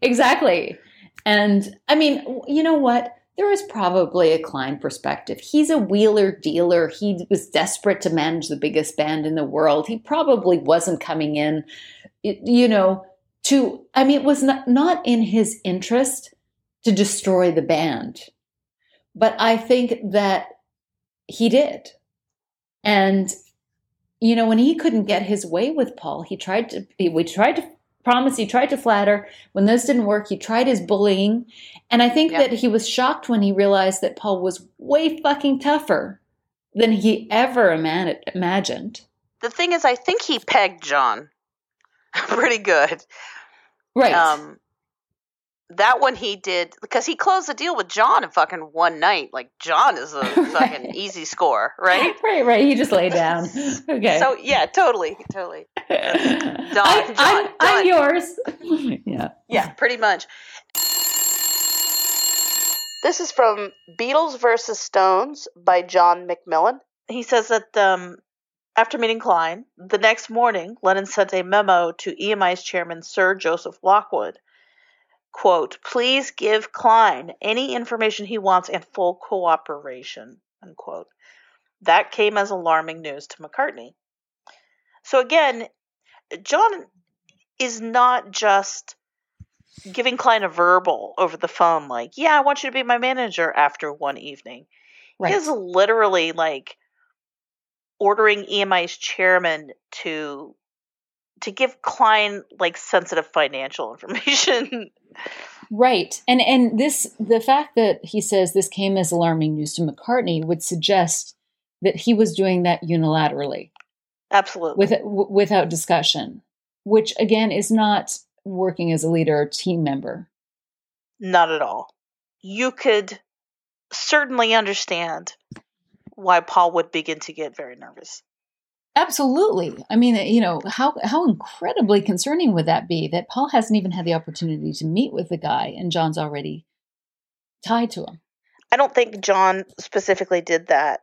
G: Exactly. And I mean, you know what? there was probably a Klein perspective. He's a wheeler dealer. He was desperate to manage the biggest band in the world. He probably wasn't coming in, you know, to, I mean, it was not, not in his interest to destroy the band. But I think that he did. And, you know, when he couldn't get his way with Paul, he tried to, we tried to promise, he tried to flatter. When those didn't work, he tried his bullying. And I think that he was shocked when he realized that Paul was way fucking tougher than he ever ima- imagined.
C: The thing is, I think he pegged John [laughs] pretty good.
G: Right.
C: Um, that one he did because he closed the deal with John in fucking one night. Like John is a [laughs] fucking
G: Right.
C: easy score, right?
G: right, right. He just laid down. [laughs] Okay.
C: So yeah, totally, totally. [laughs]
G: I'm,
C: John,
G: I'm, I'm yours. [laughs] yeah.
C: Yeah, pretty much. This is from Beatles versus Stones by John McMillian. He says that um, after meeting Klein, the next morning, Lennon sent a memo to EMI's chairman, Sir Joseph Lockwood. Quote, please give Klein any information he wants and full cooperation, unquote. That came as alarming news to McCartney. So again, John is not just giving Klein a verbal over the phone, like, yeah, I want you to be my manager after one evening.
G: Right.
C: He is literally like ordering EMI's chairman to to give Klein like sensitive financial information. [laughs]
G: Right. And and this the fact that he says this came as alarming news to McCartney would suggest that he was doing that unilaterally
C: Absolutely.
G: with w- without discussion, which again is not working as a leader or team member.
C: Not at all. You could certainly understand why Paul would begin to get very nervous.
G: Absolutely. I mean, you know, how how incredibly concerning would that be that Paul hasn't even had the opportunity to meet with the guy and John's already tied to him.
C: I don't think John specifically did that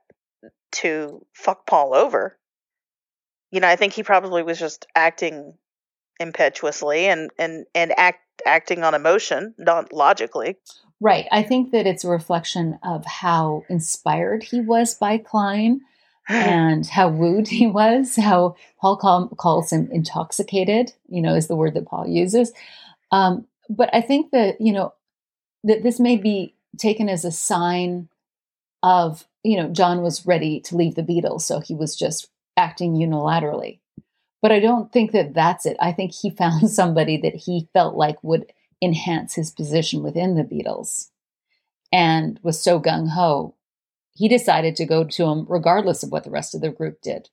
C: to fuck Paul over. You know, I think he probably was just acting impetuously and and and act acting on emotion, not logically.
G: Right. I think that it's a reflection of how inspired he was by Klein [sighs] and how wooed he was, how Paul call, calls him intoxicated, you know, is the word that Paul uses. Um, but I think that, you know, that this may be taken as a sign of, you know, John was ready to leave the Beatles, so he was just acting unilaterally. But I don't think that that's it. I think he [laughs] found somebody that he felt like would enhance his position within the Beatles and was so gung ho, he decided to go to him regardless of what the rest of the group did.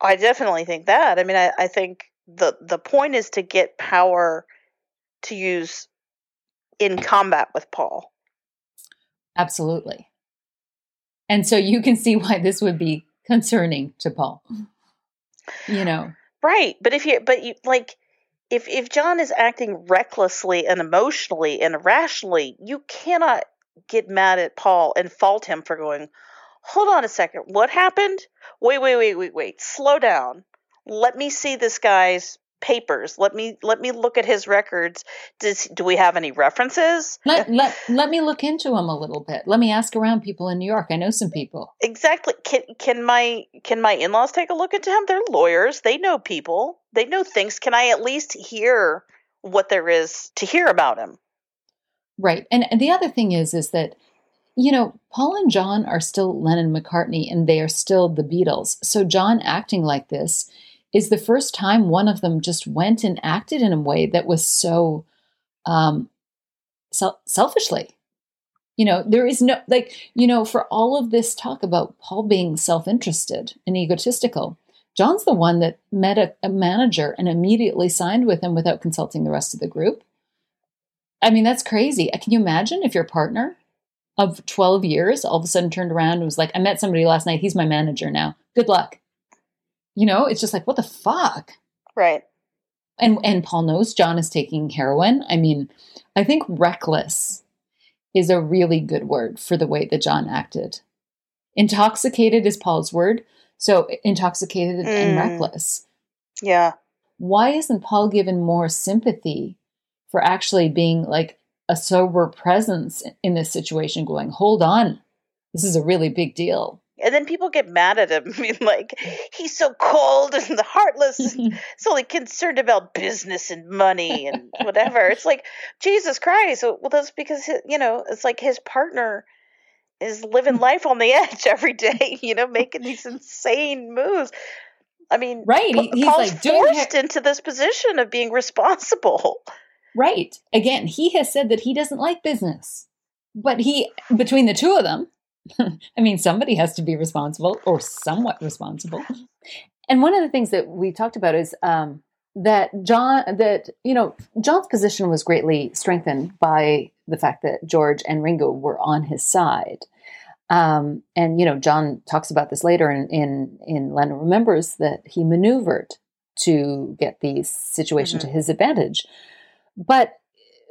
C: I definitely think that. I mean, I, I think the the point is to get power to use in combat with Paul.
G: Absolutely. And so you can see why this would be concerning to Paul. You know,
C: Right, but if you but you like if if John is acting recklessly and emotionally and irrationally, you cannot get mad at Paul and fault him for going, "Hold on a second. What happened? Wait, wait, wait, wait, wait. Slow down. Let me see this guy's papers. Let me let me look at his records. Does do we have any references?
G: let, let, let me look into him a little bit. Let me ask around people in New York. I know some people.
C: Exactly. Can can my can my in-laws take a look into him? They're lawyers. They know people. They know things. Can I at least hear what there is to hear about him?
G: Right. And, and the other thing is, is that, you know, Paul and John are still Lennon McCartney and they are still the Beatles. So John acting like this is the first time one of them just went and acted in a way that was so um, sel- selfishly. You know, there is no, like, you know, for all of this talk about Paul being self interested and egotistical, John's the one that met a, a manager and immediately signed with him without consulting the rest of the group. I mean, that's crazy. Can you imagine if your partner of 12 years all of a sudden turned around and was like, I met somebody last night. He's my manager now. Good luck. You know, it's just like, what the fuck?
C: Right.
G: And and Paul knows John is taking heroin. I mean, I think reckless is a really good word for the way that John acted. Intoxicated is Paul's word. So intoxicated and
C: Mm.
G: reckless.
C: Yeah.
G: Why isn't Paul given more sympathy for actually being like a sober presence in this situation going, hold on, this is a really big deal.
C: And then people get mad at him. [laughs] I mean, like, he's so cold and [laughs] heartless. and [laughs] he's only concerned about business and money and whatever. it's like, Jesus Christ. Well, that's because, you know, it's like his partner is living life on the edge every day, you know, making these insane moves. I mean,
G: right?
C: He, he's Paul's like forced into this position of being responsible.
G: Right. Again, he has said that he doesn't like business, but he between the two of them, [laughs] I mean, somebody has to be responsible or somewhat responsible. And one of the things that we talked about is um, that John, that you know, John's position was greatly strengthened by the fact that George and Ringo were on his side. Um, and you know, John talks about this later in in, in Lennon remembers that he maneuvered to get the situation mm-hmm. to his advantage. But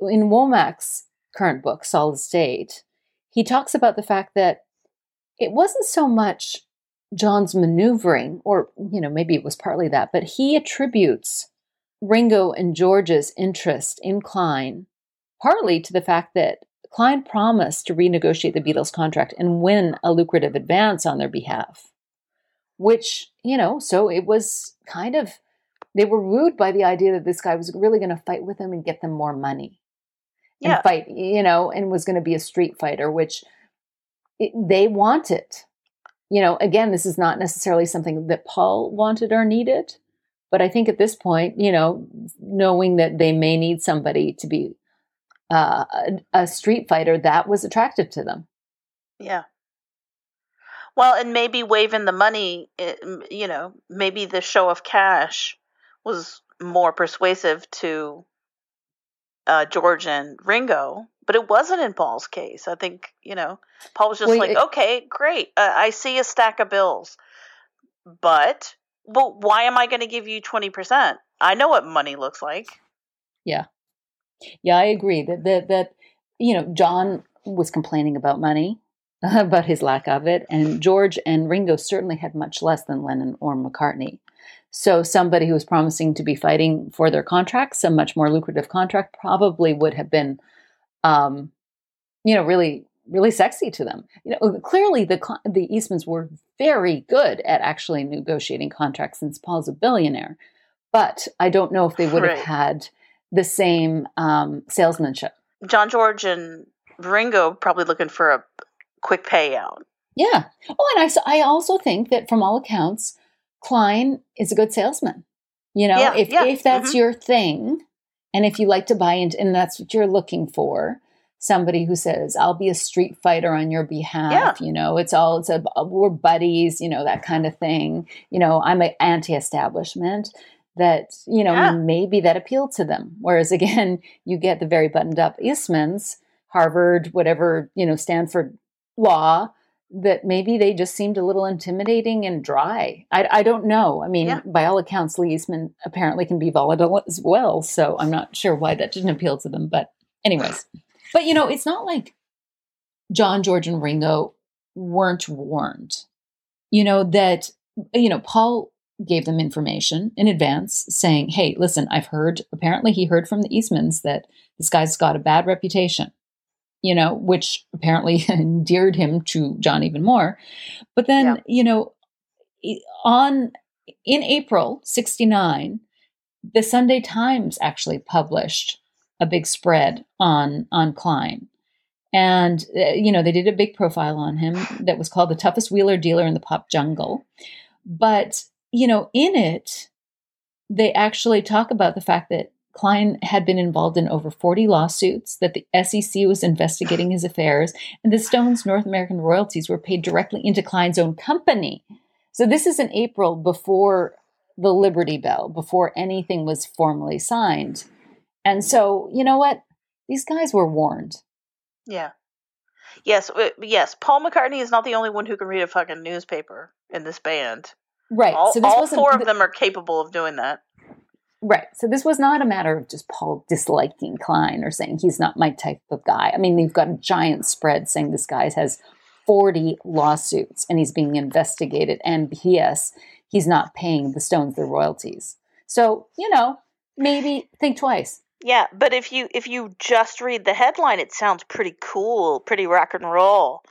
G: in Womack's current book, Solid State, he talks about the fact that it wasn't so much John's maneuvering, or you know, maybe it was partly that, but he attributes Ringo and George's interest in Klein partly to the fact that Klein promised to renegotiate the Beatles contract and win a lucrative advance on their behalf. Which, you know, so it was kind of, they were wooed by the idea that this guy was really going to fight with them and get them more money. Yeah. And fight, you know, and was going to be a street fighter, which it, they wanted. You know, again, this is not necessarily something that Paul wanted or needed. But I think at this point, you know, knowing that they may need somebody to be uh, a, a street fighter that was attractive to them.
C: Yeah. Well, and maybe waving the money, you know, maybe the show of cash was more persuasive to uh, George and Ringo, but it wasn't in Paul's case. I think, you know, Paul was just well, like, it, okay, great. Uh, I see a stack of bills, but, well, why am I going to give you 20%? I know what money looks like.
G: Yeah. Yeah, I agree that that that you know John was complaining about money, [laughs] about his lack of it, and George and Ringo certainly had much less than Lennon or McCartney. So somebody who was promising to be fighting for their contracts, a much more lucrative contract, probably would have been, um, you know, really really sexy to them. You know, clearly the the Eastmans were very good at actually negotiating contracts since Paul's a billionaire, but I don't know if they would right. have had the same um, salesmanship.
C: John George and Ringo probably looking for a quick payout.
G: Yeah. Oh, and I, I also think that from all accounts, Klein is a good salesman. You know, yeah, if yeah. if that's mm-hmm. your thing, and if you like to buy into, and that's what you're looking for, somebody who says, "I'll be a street fighter on your behalf." Yeah. You know, it's all it's a we're buddies. You know that kind of thing. You know, I'm an anti-establishment that you know maybe that appealed to them whereas [laughs] again you get the very buttoned up eastmans harvard whatever you know stanford law that maybe they just seemed a little intimidating and dry. I, I don't know. I mean yeah. by all accounts lee eastman apparently can be volatile as well so i'm not sure why that didn't appeal to them but anyways. But you know it's not like john george and ringo weren't warned. You know that you know paul gave them information in advance saying, hey, listen, I've heard, apparently he heard from the Eastmans that this guy's got a bad reputation, you know, which apparently [laughs] endeared him to John even more. But then, yeah. you know, on in April 69, the Sunday Times actually published a big spread on on Klein. And uh, you know, they did a big profile on him that was called the toughest wheeler dealer in the pop jungle. But you know, in it, they actually talk about the fact that Klein had been involved in over 40 lawsuits, that the SEC was investigating his affairs, and the Stones' North American royalties were paid directly into Klein's own company. So this is in April before the Liberty Bell, before anything was formally signed. And so, you know what? These guys were warned.
C: Yeah. Yes, yes. Paul McCartney is not the only one who can read a fucking newspaper in this band.
G: Right.
C: All, so all four of them are capable of doing that.
G: Right. So this was not a matter of just Paul disliking Klein or saying he's not my type of guy. I mean, they've got a giant spread saying this guy has 40 lawsuits and he's being investigated. And P.S., he's not paying the Stones their royalties. So, you know, maybe think twice.
C: Yeah, but if you if you just read the headline, it sounds pretty cool, pretty rock and roll.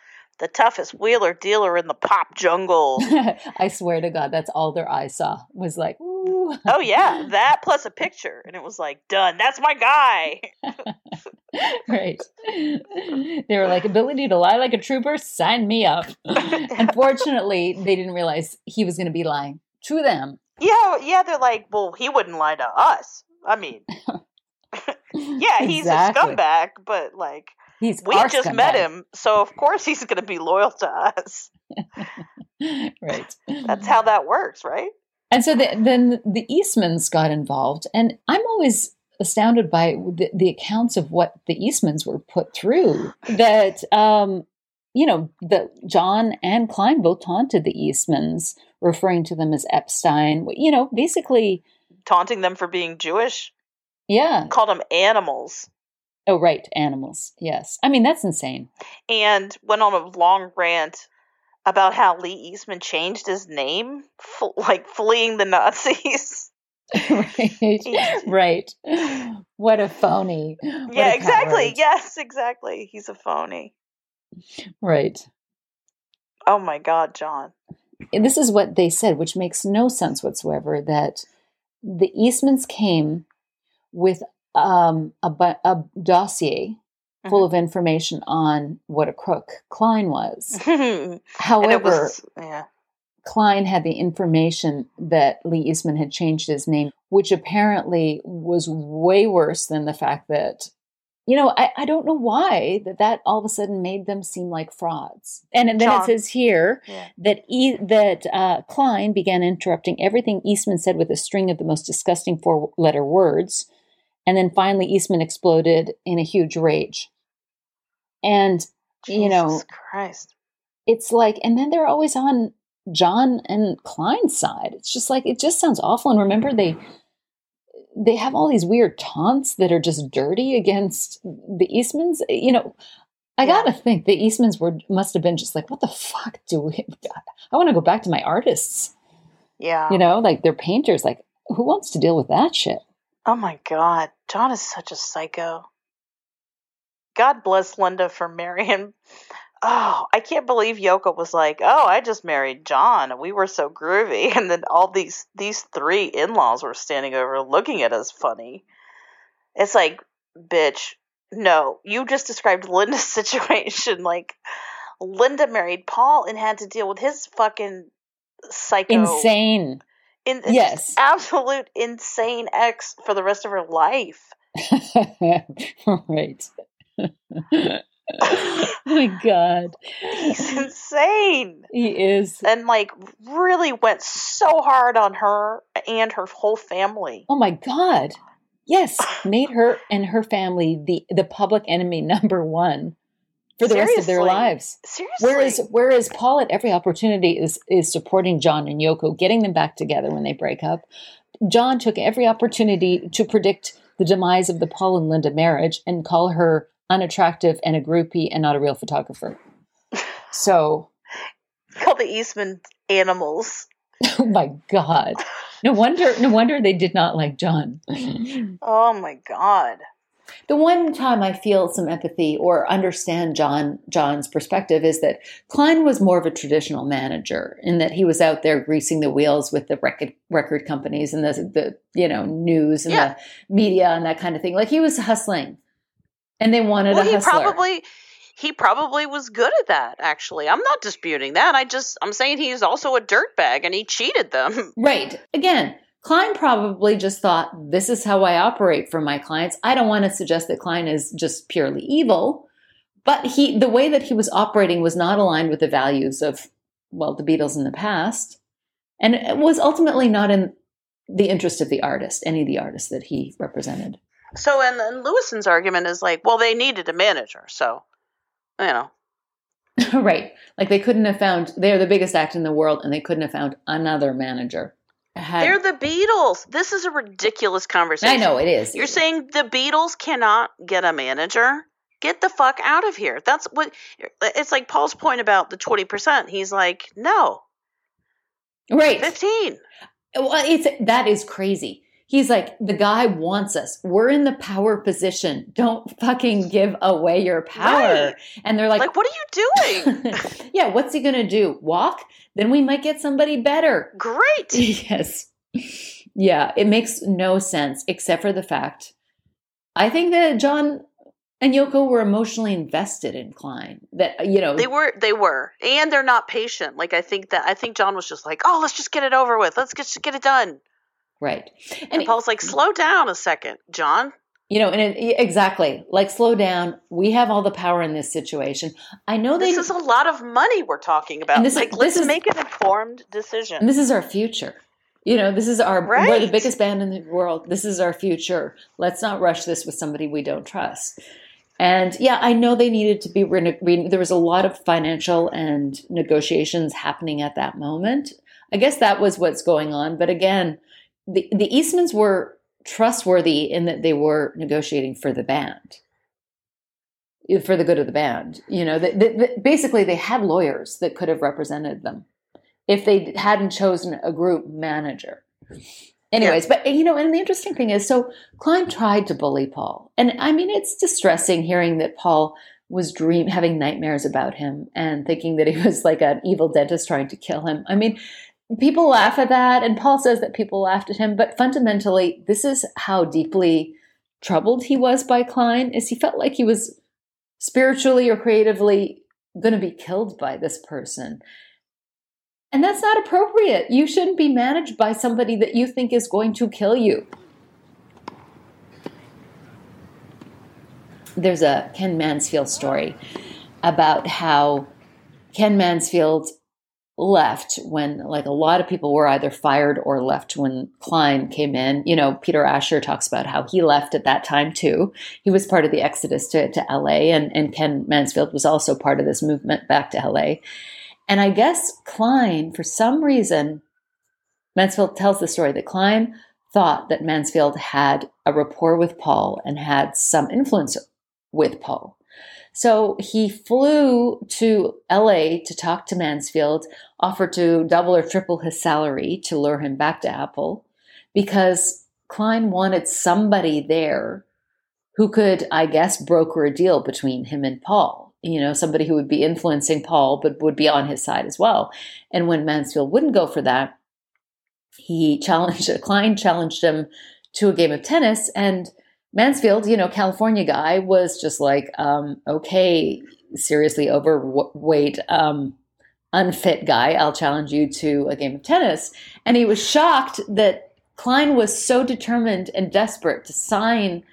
C: The toughest wheeler dealer in the pop jungle. [laughs]
G: I swear to God, that's all their eyes saw was like, ooh.
C: oh yeah, [laughs] that plus a picture, and it was like done. That's my guy. [laughs]
G: right. They were like, ability to lie like a trooper, sign me up. Unfortunately, they didn't realize he was going to be lying to them.
C: Yeah, yeah. They're like, well, he wouldn't lie to us. I mean, yeah, he's
G: Exactly.
C: a scumbag, but like
G: He's
C: we just met him, so of course he's going to be loyal to us. [laughs]
G: right.
C: That's how that works, right?
G: And so the, then the Eastmans got involved, and I'm always astounded by the, the accounts of what the Eastmans were put through. [laughs] That um, you know, that John and Klein both taunted the Eastmans, referring to them as Epstein. You know, basically,
C: Taunting them for being Jewish,
G: yeah.
C: called them animals,
G: Oh, right, animals. Yes, I mean that's insane.
C: and went on a long rant about how Lee Eastman changed his name, [laughs] like fleeing the Nazis. [laughs] [laughs]
G: right, right. What a phony. What
C: yeah,
G: a
C: exactly. Yes, exactly. He's a phony.
G: Right.
C: Oh my God, John.
G: And this is what they said, which makes no sense whatsoever. That the Eastmans came with um, a, a dossier full
C: Mhm.
G: of information on what a crook Klein was. [laughs] However,
C: was yeah.
G: Klein had the information that Lee Eastman had changed his name, which apparently was way worse than the fact that, you know, I, I don't know why that that all of a sudden made them seem like frauds. And then it says here
C: Yeah.
G: that e- that uh, Klein began interrupting everything Eastman said with a string of the most disgusting four-letter words, and then finally Eastman exploded in a huge rage. And you know,
C: Christ.
G: it's like, and then they're always on John and Klein's side. It's just like it just sounds awful. And remember, they they have all these weird taunts that are just dirty against the Eastmans. You know, I
C: Yeah.
G: gotta think the Eastmans were must have been just like, what the fuck do we? [laughs] I want to go back to my artists.
C: Yeah.
G: You know, like they're painters. Like, who wants to deal with that shit?
C: Oh my God. John is such a psycho. God bless Linda for marrying. Oh, I can't believe Yoko was like, "Oh, I just married John. We were so groovy." [laughs] And then all these these three in-laws were standing over looking at us funny. It's like, bitch, no. You just described Linda's [laughs] situation like Linda married Paul and had to deal with his fucking psycho
G: Insane.
C: In,
G: Yes.
C: absolute insane ex for the rest of her life. [laughs]
G: right. [laughs] oh my god.
C: He's insane.
G: He is.
C: And like really went so hard on her and her whole family.
G: Oh my god. Yes, made her and her family the the public enemy [laughs] number 1 for the rest of their lives.
C: Seriously.
G: Whereas whereas Paul at every opportunity is is supporting John and Yoko, getting them back together when they break up. John took every opportunity to predict the demise of the Paul and Linda marriage and call her unattractive and a groupie and not a real photographer. So, [laughs]
C: call the Eastman animals.
G: oh [laughs] my god. No wonder no wonder they did not like John. [laughs]
C: Oh my god.
G: The one time I feel some empathy or understand John John's perspective is that Klein was more of a traditional manager in that he was out there greasing the wheels with the record record companies and the the you know news and
C: Yeah.
G: the media and that kind of thing. Like he was hustling, and they wanted
C: Well,
G: a
C: he
G: hustler.
C: probably he probably was good at that actually. I'm not disputing that. I just I'm saying he's also a dirtbag and he cheated them.
G: Right. Again, Klein probably just thought, this is how I operate for my clients. I don't want to suggest that Klein is just purely evil, but he the way that he was operating was not aligned with the values of, well, the Beatles in the past. And it was ultimately not in the interest of the artist, any of the artists that he represented.
C: So and, and Lewisohn's argument is like, well, they needed a manager, so you know. [laughs]
G: right. Like they couldn't have found they're the biggest act in the world and they couldn't have found another manager. Had-
C: They're the Beatles. This is a ridiculous conversation.
G: I know it is.
C: You're saying the Beatles cannot get a manager? Get the fuck out of here. That's what it's like Paul's point about the 20%. He's like, "No,
G: right.
C: 15."
G: Well, it's that is crazy. He's like, the guy wants us. We're in the power position. Don't fucking give away your power.
C: Right.
G: And they're like,
C: Like, what are you doing? [laughs]
G: yeah, what's he going to do? Walk? Then we might get somebody better.
C: Great. [laughs]
G: yes. Yeah, it makes no sense except for the fact I think that John and Yoko were emotionally invested in Klein. That you know,
C: They were, they were, and they're not patient. Like I think that I think John was just like, "Oh, let's just get it over with. Let's just get it done."
G: Right.
C: And, Paul's like, "Slow down a second, John."
G: You know, and it, exactly like slow down. We have all the power in this situation. I know they.
C: This is a lot of money we're talking about.
G: This is-
C: like,
G: this
C: let's
G: is-
C: make an informed decision.
G: and this is our future. You know, this is our we're the biggest band in the world. This is our future. Let's not rush this with somebody we don't trust. And yeah, I know they needed to be. Rene- re- there was a lot of financial and negotiations happening at that moment. I guess that was what's going on. But again, the the Eastmans were trustworthy in that they were negotiating for the band, for the good of the band. You know, that that- basically they had lawyers that could have represented them if they hadn't chosen a group manager. Anyways, but you know, and the interesting thing is, so Klein tried to bully Paul, and I mean, it's distressing hearing that Paul was dream having nightmares about him and thinking that he was like an evil dentist trying to kill him. I mean, people laugh at that, and Paul says that people laughed at him, but fundamentally, this is how deeply troubled he was by Klein. Is he felt like he was spiritually or creatively going to be killed by this person. And that's not appropriate. You shouldn't be managed by somebody that you think is going to kill you. There's a Ken Mansfield story about how Ken Mansfield left when like a lot of people were either fired or left when Klein came in. You know, Peter Asher talks about how he left at that time too. He was part of the exodus to, to LA and, and Ken Mansfield was also part of this movement back to LA. And I guess Klein, for some reason, Mansfield tells the story that Klein thought that Mansfield had a rapport with Paul and had some influence with Paul. So he flew to LA to talk to Mansfield, offered to double or triple his salary to lure him back to Apple because Klein wanted somebody there who could, I guess, broker a deal between him and Paul. You know, somebody who would be influencing Paul but would be on his side as well. And when Mansfield wouldn't go for that, he [laughs] challenged, Klein challenged him to a game of tennis and Mansfield, you know, California guy, was just like, um, okay, seriously overweight, um, unfit guy, I'll challenge you to a game of tennis. And he was shocked that Klein was so determined and desperate to sign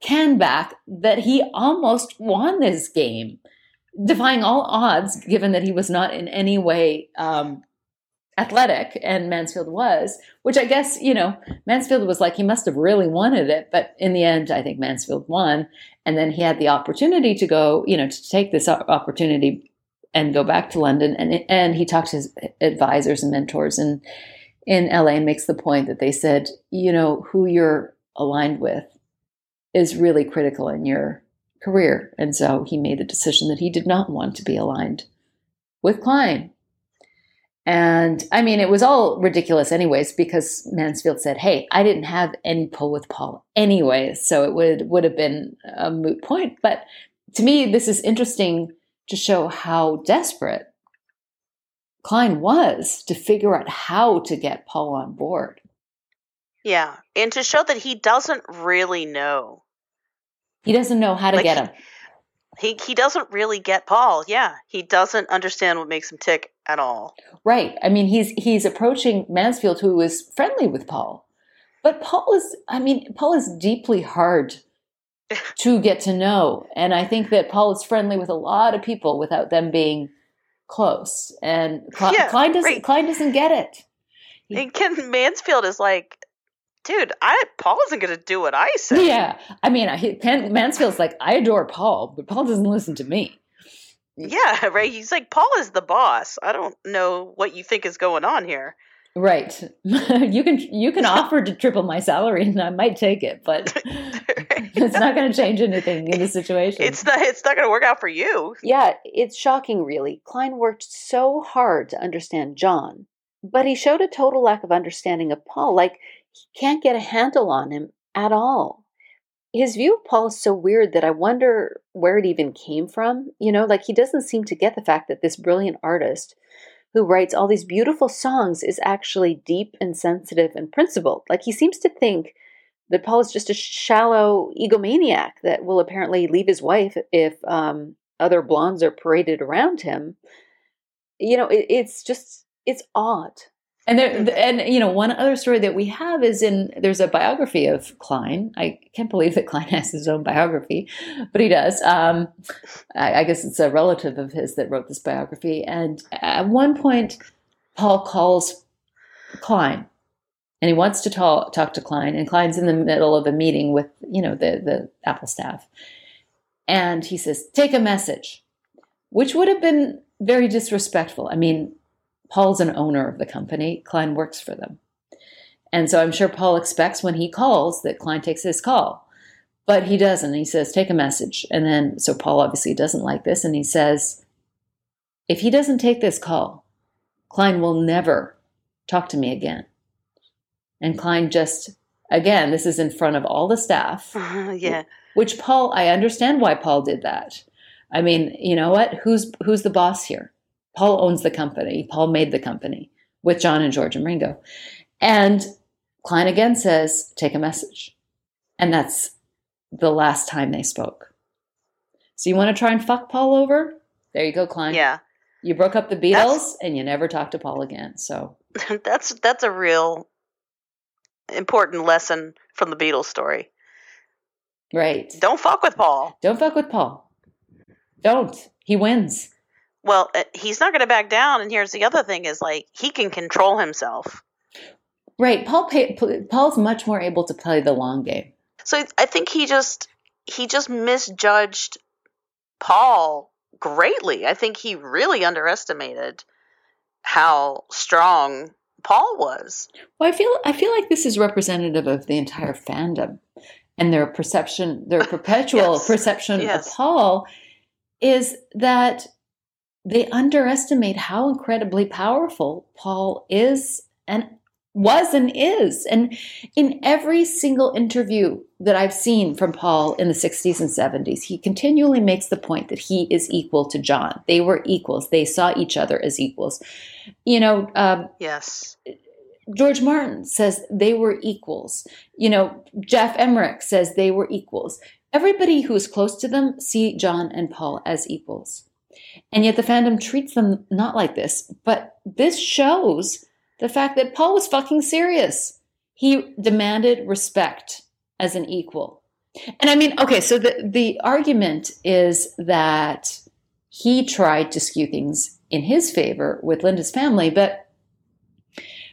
G: Ken back that he almost won this game, defying all odds, given that he was not in any way um, athletic and Mansfield was, which I guess, you know, Mansfield was like, he must have really wanted it. But in the end, I think Mansfield won. And then he had the opportunity to go, you know, to take this opportunity and go back to London. And, and he talked to his advisors and mentors in, in LA and makes the point that they said, you know, who you're aligned with is really critical in your career. And so he made the decision that he did not want to be aligned with Klein. And I mean, it was all ridiculous, anyways, because Mansfield said, "Hey, I didn't have any pull with Paul, anyways, so it would would have been a moot point." But to me, this is interesting to show how desperate Klein was to figure out how to get Paul on board.
C: Yeah, and to show that he doesn't really know.
G: He doesn't know how to
C: Like,
G: get him.
C: He he doesn't really get Paul. Yeah, he doesn't understand what makes him tick at all.
G: Right. I mean, he's he's approaching Mansfield, who is friendly with Paul, but Paul is. I mean, Paul is deeply hard [laughs] to get to know, and I think that Paul is friendly with a lot of people without them being close. And Cl-
C: Yeah,
G: Klein doesn't.
C: right.
G: Klein doesn't get it.
C: And Ken Mansfield is like, dude, I Paul isn't going to do what I say.
G: Yeah. I mean, I, Ken Mansfield's like, I adore Paul, but Paul doesn't listen to me.
C: Yeah, [laughs] right. He's like, Paul is the boss. I don't know what you think is going on here.
G: Right. [laughs] you can you can [laughs] offer to triple my salary, and I might take it, but it's not going to change anything in the situation.
C: It's not. It's not going to work out for you.
E: Yeah, it's shocking, really. Klein worked so hard to understand John, but he showed a total lack of understanding of Paul. Like, he can't get a handle on him at all. His view of Paul is so weird that I wonder where it even came from. You know, like he doesn't seem to get the fact that this brilliant artist who writes all these beautiful songs is actually deep and sensitive and principled. Like he seems to think that Paul is just a shallow egomaniac that will apparently leave his wife if um, other blondes are paraded around him. You know, it, it's just it's odd.
G: And there, and you know, one other story that we have is in there's a biography of Klein. I can't believe that Klein [laughs] has his own biography, but he does. Um, I, I guess it's a relative of his that wrote this biography. And at one point, Paul calls Klein, and he wants to talk talk to Klein. And Klein's in the middle of a meeting with you know the the Apple staff, and he says, "Take a message," which would have been very disrespectful. I mean, Paul's an owner of the company, Klein works for them. And so I'm sure Paul expects when he calls that Klein takes his call. But he doesn't. He says, take a message. And then, so Paul obviously doesn't like this. And he says, if he doesn't take this call, Klein will never talk to me again. And Klein just, again, this is in front of all the staff.
C: Uh-huh, yeah.
G: Which Paul, I understand why Paul did that. I mean, you know what? Who's who's the boss here? Paul owns the company. Paul made the company with John and George and Ringo. And Klein again says, take a message. And that's the last time they spoke. So you want to try and fuck Paul over? There you go, Klein.
C: Yeah.
G: You broke up the Beatles that's, and you never talked to Paul again. So [laughs]
C: that's that's a real important lesson from the Beatles story.
G: Right.
C: Don't fuck with Paul.
G: Don't fuck with Paul. Don't. He wins.
C: Well, uh, he's not going to back down. And here's the other thing: is like he can control himself.
G: Right. Paul. Paul's much more able to play the long game.
C: So I think he just he just misjudged Paul greatly. I think he really underestimated how strong Paul was.
G: Well, I feel I feel like this is representative of the entire fandom and their perception, their [laughs] perpetual yes. perception yes. of Paul is that they underestimate how incredibly powerful Paul is and was and is. And in every single interview that I've seen from Paul in the 60s and 70s, he continually makes the point that he is equal to John. They were equals, they saw each other as equals. You know, um,
C: yes.
G: George Martin says they were equals. You know, Geoff Emerick says they were equals. Everybody who is close to them see John and Paul as equals. And yet the fandom treats them not like this. But this shows the fact that Paul was fucking serious. He demanded respect as an equal. And I mean, okay, so the, the argument is that he tried to skew things in his favor with Linda's family, but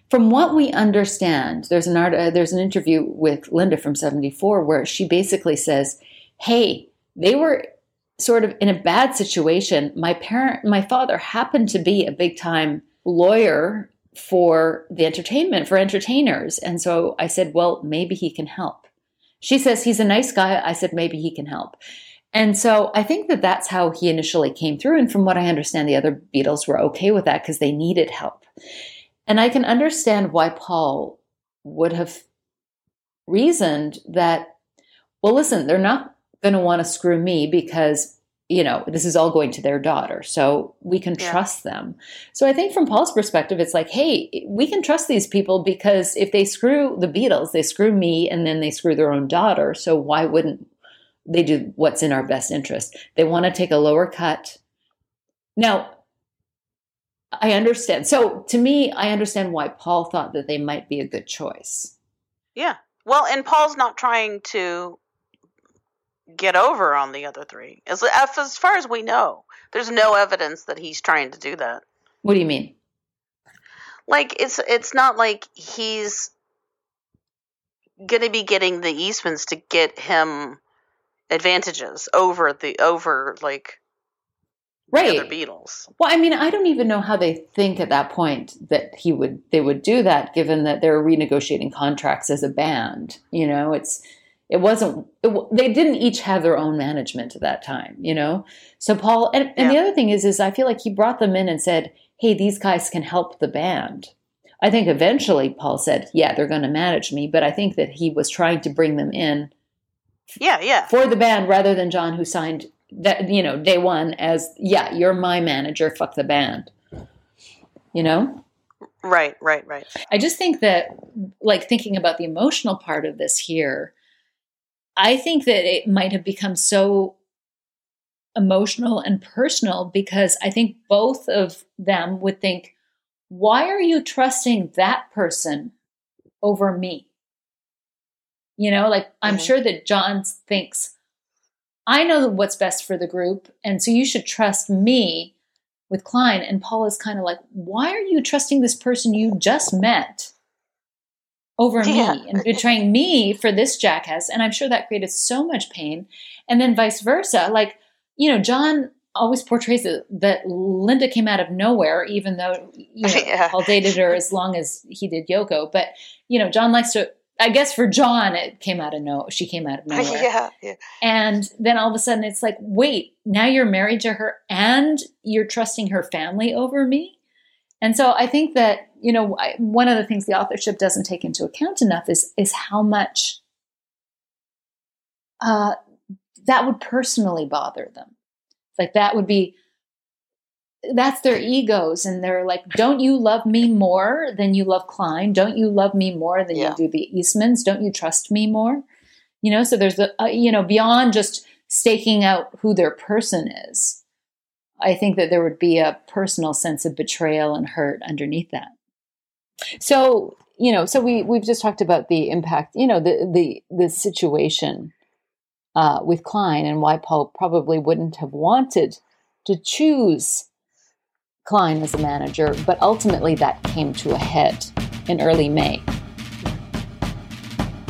G: from what we understand, there's an art, uh, there's an interview with Linda from 74 where she basically says, "Hey, they were sort of in a bad situation. My parent, my father happened to be a big time lawyer for the entertainment, for entertainers. And so I said, well, maybe he can help. She says, he's a nice guy. I said, maybe he can help. And so I think that that's how he initially came through. And from what I understand, the other Beatles were okay with that because they needed help. And I can understand why Paul would have reasoned that, well, listen, they're not going to want to screw me because you know this is all going to their daughter. So we can yeah. trust them. So i think from paul's perspective it's like hey we can trust these people because if they screw the beatles they screw me and then they screw their own daughter. So why wouldn't they do what's in our best interest? They want to take a lower cut. Now i understand. So to me i understand why paul thought that they might be a good choice.
C: Yeah. Well and paul's not trying to get over on the other three. As, as far as we know, there's no evidence that he's trying to do that.
G: What do you mean?
C: Like it's it's not like he's going to be getting the Eastmans to get him advantages over the over like right. the other Beatles.
G: Well, I mean, I don't even know how they think at that point that he would they would do that, given that they're renegotiating contracts as a band. You know, it's it wasn't it, they didn't each have their own management at that time you know so paul and, and yeah. the other thing is is i feel like he brought them in and said hey these guys can help the band I think eventually Paul said, "Yeah, they're going to manage me," but I think that he was trying to bring them in
C: Yeah, yeah.
G: for the band rather than John, who signed that you know day one as, "Yeah, you're my manager. Fuck the band." You know.
C: Right, right, right.
G: I just think that, like, thinking about the emotional part of this here, I think that it might have become so emotional and personal because I think both of them would think, why are you trusting that person over me? You know, like, I'm
C: Mhm.
G: sure that John thinks, I know what's best for the group, and so you should trust me with Klein. And Paul is kind of like, why are you trusting this person you just met over [laughs]
C: Yeah.
G: me and betraying me for this jackass? And I'm sure that created so much pain. And then vice versa. Like, you know, John always portrays it that Linda came out of nowhere, even though, you know, [laughs]
C: Yeah.
G: Paul dated her as long as he did Yoko. But, you know, John likes to, I guess for John, it came out of no, she came out of [laughs] nowhere.
C: yeah, yeah.
G: And then all of a sudden it's like, wait, now you're married to her and you're trusting her family over me? And so I think that, you know, one of the things the authorship doesn't take into account enough is is how much uh, that would personally bother them. Like that would be that's their egos and they're like don't you love me more than you love klein don't you love me more than
C: Yeah.
G: you do the eastmans don't you trust me more you know so there's a, a you know beyond just staking out who their person is i think that there would be a personal sense of betrayal and hurt underneath that
E: So, you know, so we we've just talked about the impact, you know, the the the situation uh, with Klein and why Paul probably wouldn't have wanted to choose Klein as a manager, but ultimately that came to a head in early May.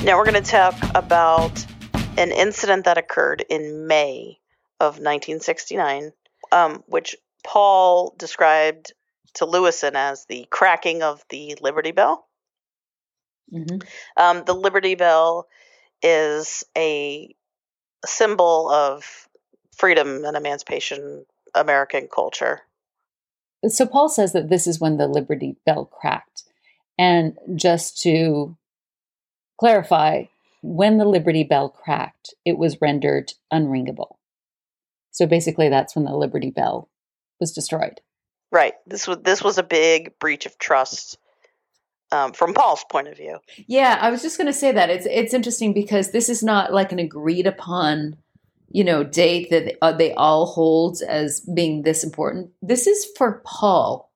C: Now we're going to talk about an incident that occurred in May of 1969, um, which Paul described to Lewisohn as the cracking of the Liberty Bell.
G: Mhm.
C: Um, the Liberty Bell is a symbol of freedom and emancipation American culture.
E: So Paul says that this is when the Liberty Bell cracked. And just to clarify, when the Liberty Bell cracked, it was rendered unringable. So basically, that's when the Liberty Bell was destroyed.
C: Right. This was this was a big breach of trust um, from Paul's point of view.
G: Yeah, I was just going to say that it's it's interesting because this is not like an agreed upon, you know, date that uh, they all hold as being this important. This is for Paul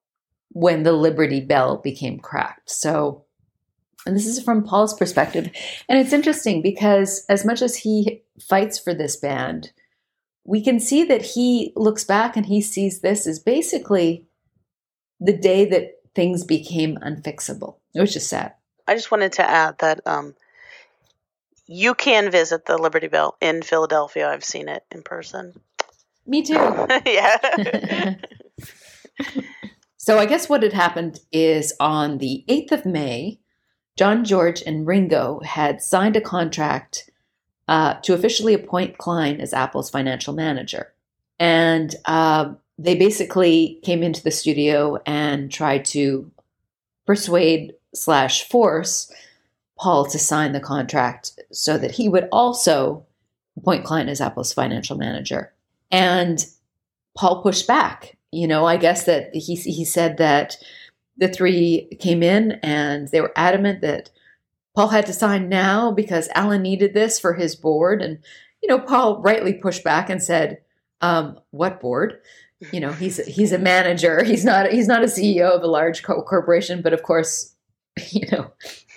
G: when the Liberty Bell became cracked. So, and this is from Paul's perspective, and it's interesting because as much as he fights for this band, we can see that he looks back and he sees this as basically the day that things became unfixable. It was just sad.
C: I just wanted to add that um, you can visit the Liberty Bell in Philadelphia. I've seen it in person.
G: Me too. [laughs]
C: yeah. [laughs]
G: so I guess what had happened is on the 8th of May, John George and Ringo had signed a contract uh, to officially appoint Klein as Apple's financial manager. And uh, they basically came into the studio and tried to persuade slash force Paul to sign the contract so that he would also appoint Klein as Apple's financial manager. And Paul pushed back. You know, I guess that he he said that the three came in and they were adamant that Paul had to sign now because Allen needed this for his board. And you know, Paul rightly pushed back and said, um, "What board? You know, he's he's a manager. He's not he's not a CEO of a large co- corporation. But of course, [laughs] you know,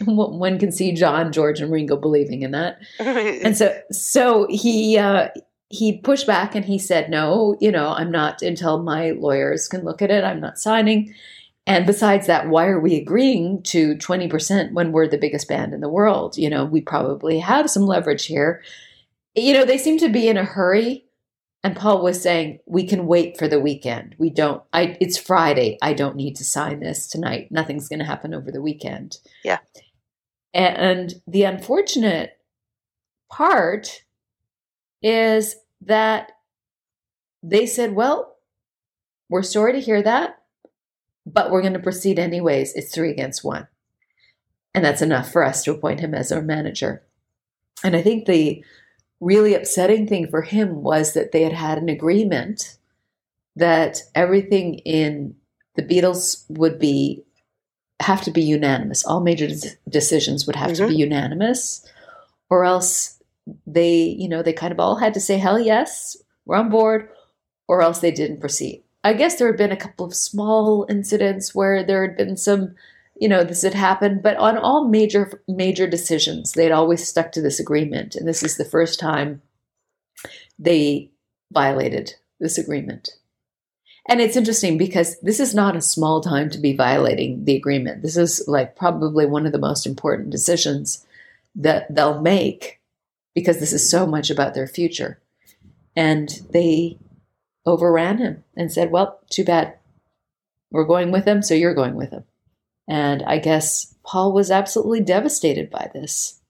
G: one can see John, George, and Ringo believing in that." [laughs] and so so he uh he pushed back and he said no you know i'm not until my lawyers can look at it i'm not signing and besides that why are we agreeing to 20% when we're the biggest band in the world? You know we probably have some leverage here. You know they seem to be in a hurry. And paul was saying we can wait for the weekend. We don't i it's friday. I don't need to sign this tonight. Nothing's going to happen over the weekend.
C: Yeah.
G: and the unfortunate part is that they said, Well, we're sorry to hear that, but we're going to proceed anyways. It's three against one. And that's enough for us to appoint him as our manager. And I think the really upsetting thing for him was that they had had an agreement that everything in the Beatles would be have to be unanimous. All major des- decisions would have mm-hmm. to be unanimous, or else they, you know, they kind of all had to say, "Hell yes, we're on board," or else they didn't proceed. I guess there had been a couple of small incidents where there had been some, you know, this had happened, but on all major major decisions, they'd always stuck to this agreement, and this is the first time they violated this agreement. And it's interesting because this is not a small time to be violating the agreement. This is like probably one of the most important decisions that they'll make because this is so much about their future. And they overran him and said, Well, too bad. We're going with him, so you're going with him. And I guess Paul was absolutely devastated by this.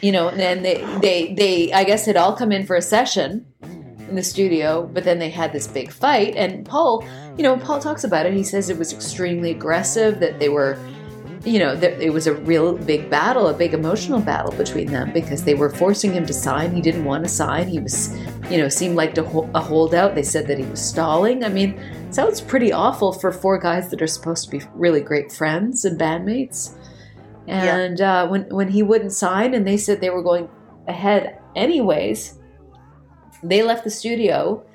G: You know, and they, they, they, I guess had all come in for a session in the studio, but then they had this big fight. And Paul, you know, Paul talks about it. He says it was extremely aggressive, that they were, you know, that it was a real big battle, a big emotional battle between them because they were forcing him to sign. He didn't want to sign. He was, you know, seemed like a holdout. They said that he was stalling. I mean, sounds pretty awful for four guys that are supposed to be really great friends and bandmates. And yeah. uh, when when he wouldn't sign, and they said they were going ahead anyways, they left the studio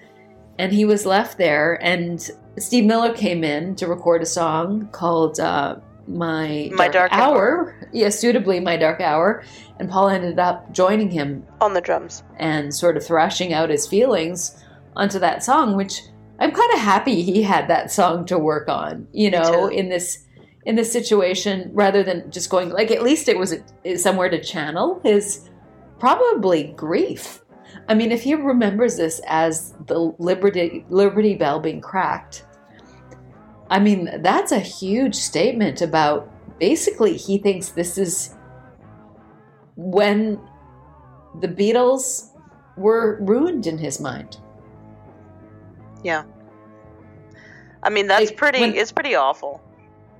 G: and he was left there and Steve Miller came in to record a song called uh, my,
C: my dark, dark hour.
G: hour. Yeah, suitably My Dark Hour. And Paul ended up joining him
C: on the drums
G: and sort of thrashing out his feelings onto that song, which I'm kind of happy he had that song to work on, you know, in this in this situation rather than just going like at least it was eh, somewhere to channel his probably grief I mean, if he remembers this as the Liberty Liberty Bell being cracked, I mean, that's a huge statement about basically he thinks this is when the Beatles were ruined in his mind.
C: Yeah. I mean, that's like, pretty when, it's pretty awful.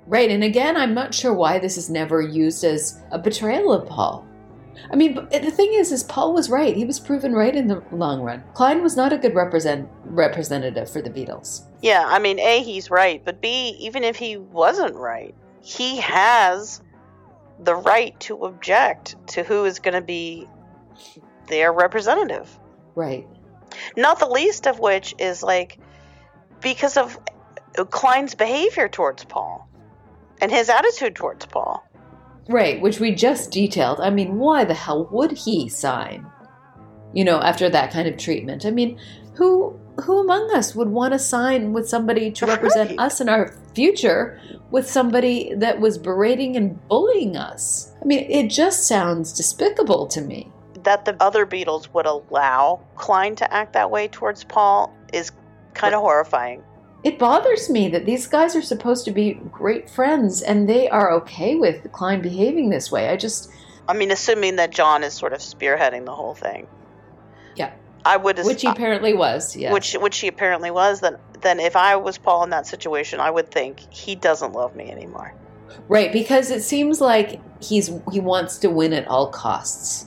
G: Right, and again, I'm not sure why this is never used as a betrayal of Paul. I mean, eh, the thing is, is Paul was right. He was proven right in the long run. Klein was not a good represent representative for the Beatles.
C: Yeah, I mean, a he's right, but b even if he wasn't right, he has the right to object to who is going to be their representative.
G: Right.
C: Not the least of which is like because of Klein's behavior towards Paul and his attitude towards Paul.
G: Right, which we just detailed. I mean, why the hell would he sign? You know, after that kind of treatment. I mean, who who among us would want to sign with somebody to represent right. us in our future with somebody that was berating and bullying us? I mean, it just sounds despicable to me.
C: That the other Beatles would allow Klein to act that way towards Paul is kind of horrifying
G: it bothers me that these guys are supposed to be great friends and they are okay with Klein behaving this way. I just.
C: I mean, assuming that John is sort of spearheading the whole thing.
G: Yeah.
C: I would.
G: Which he apparently was, yeah.
C: Which, which he apparently was. Then, then if I was Paul in that situation, I would think he doesn't love me anymore.
G: Right, because it seems like he's he wants to win at all costs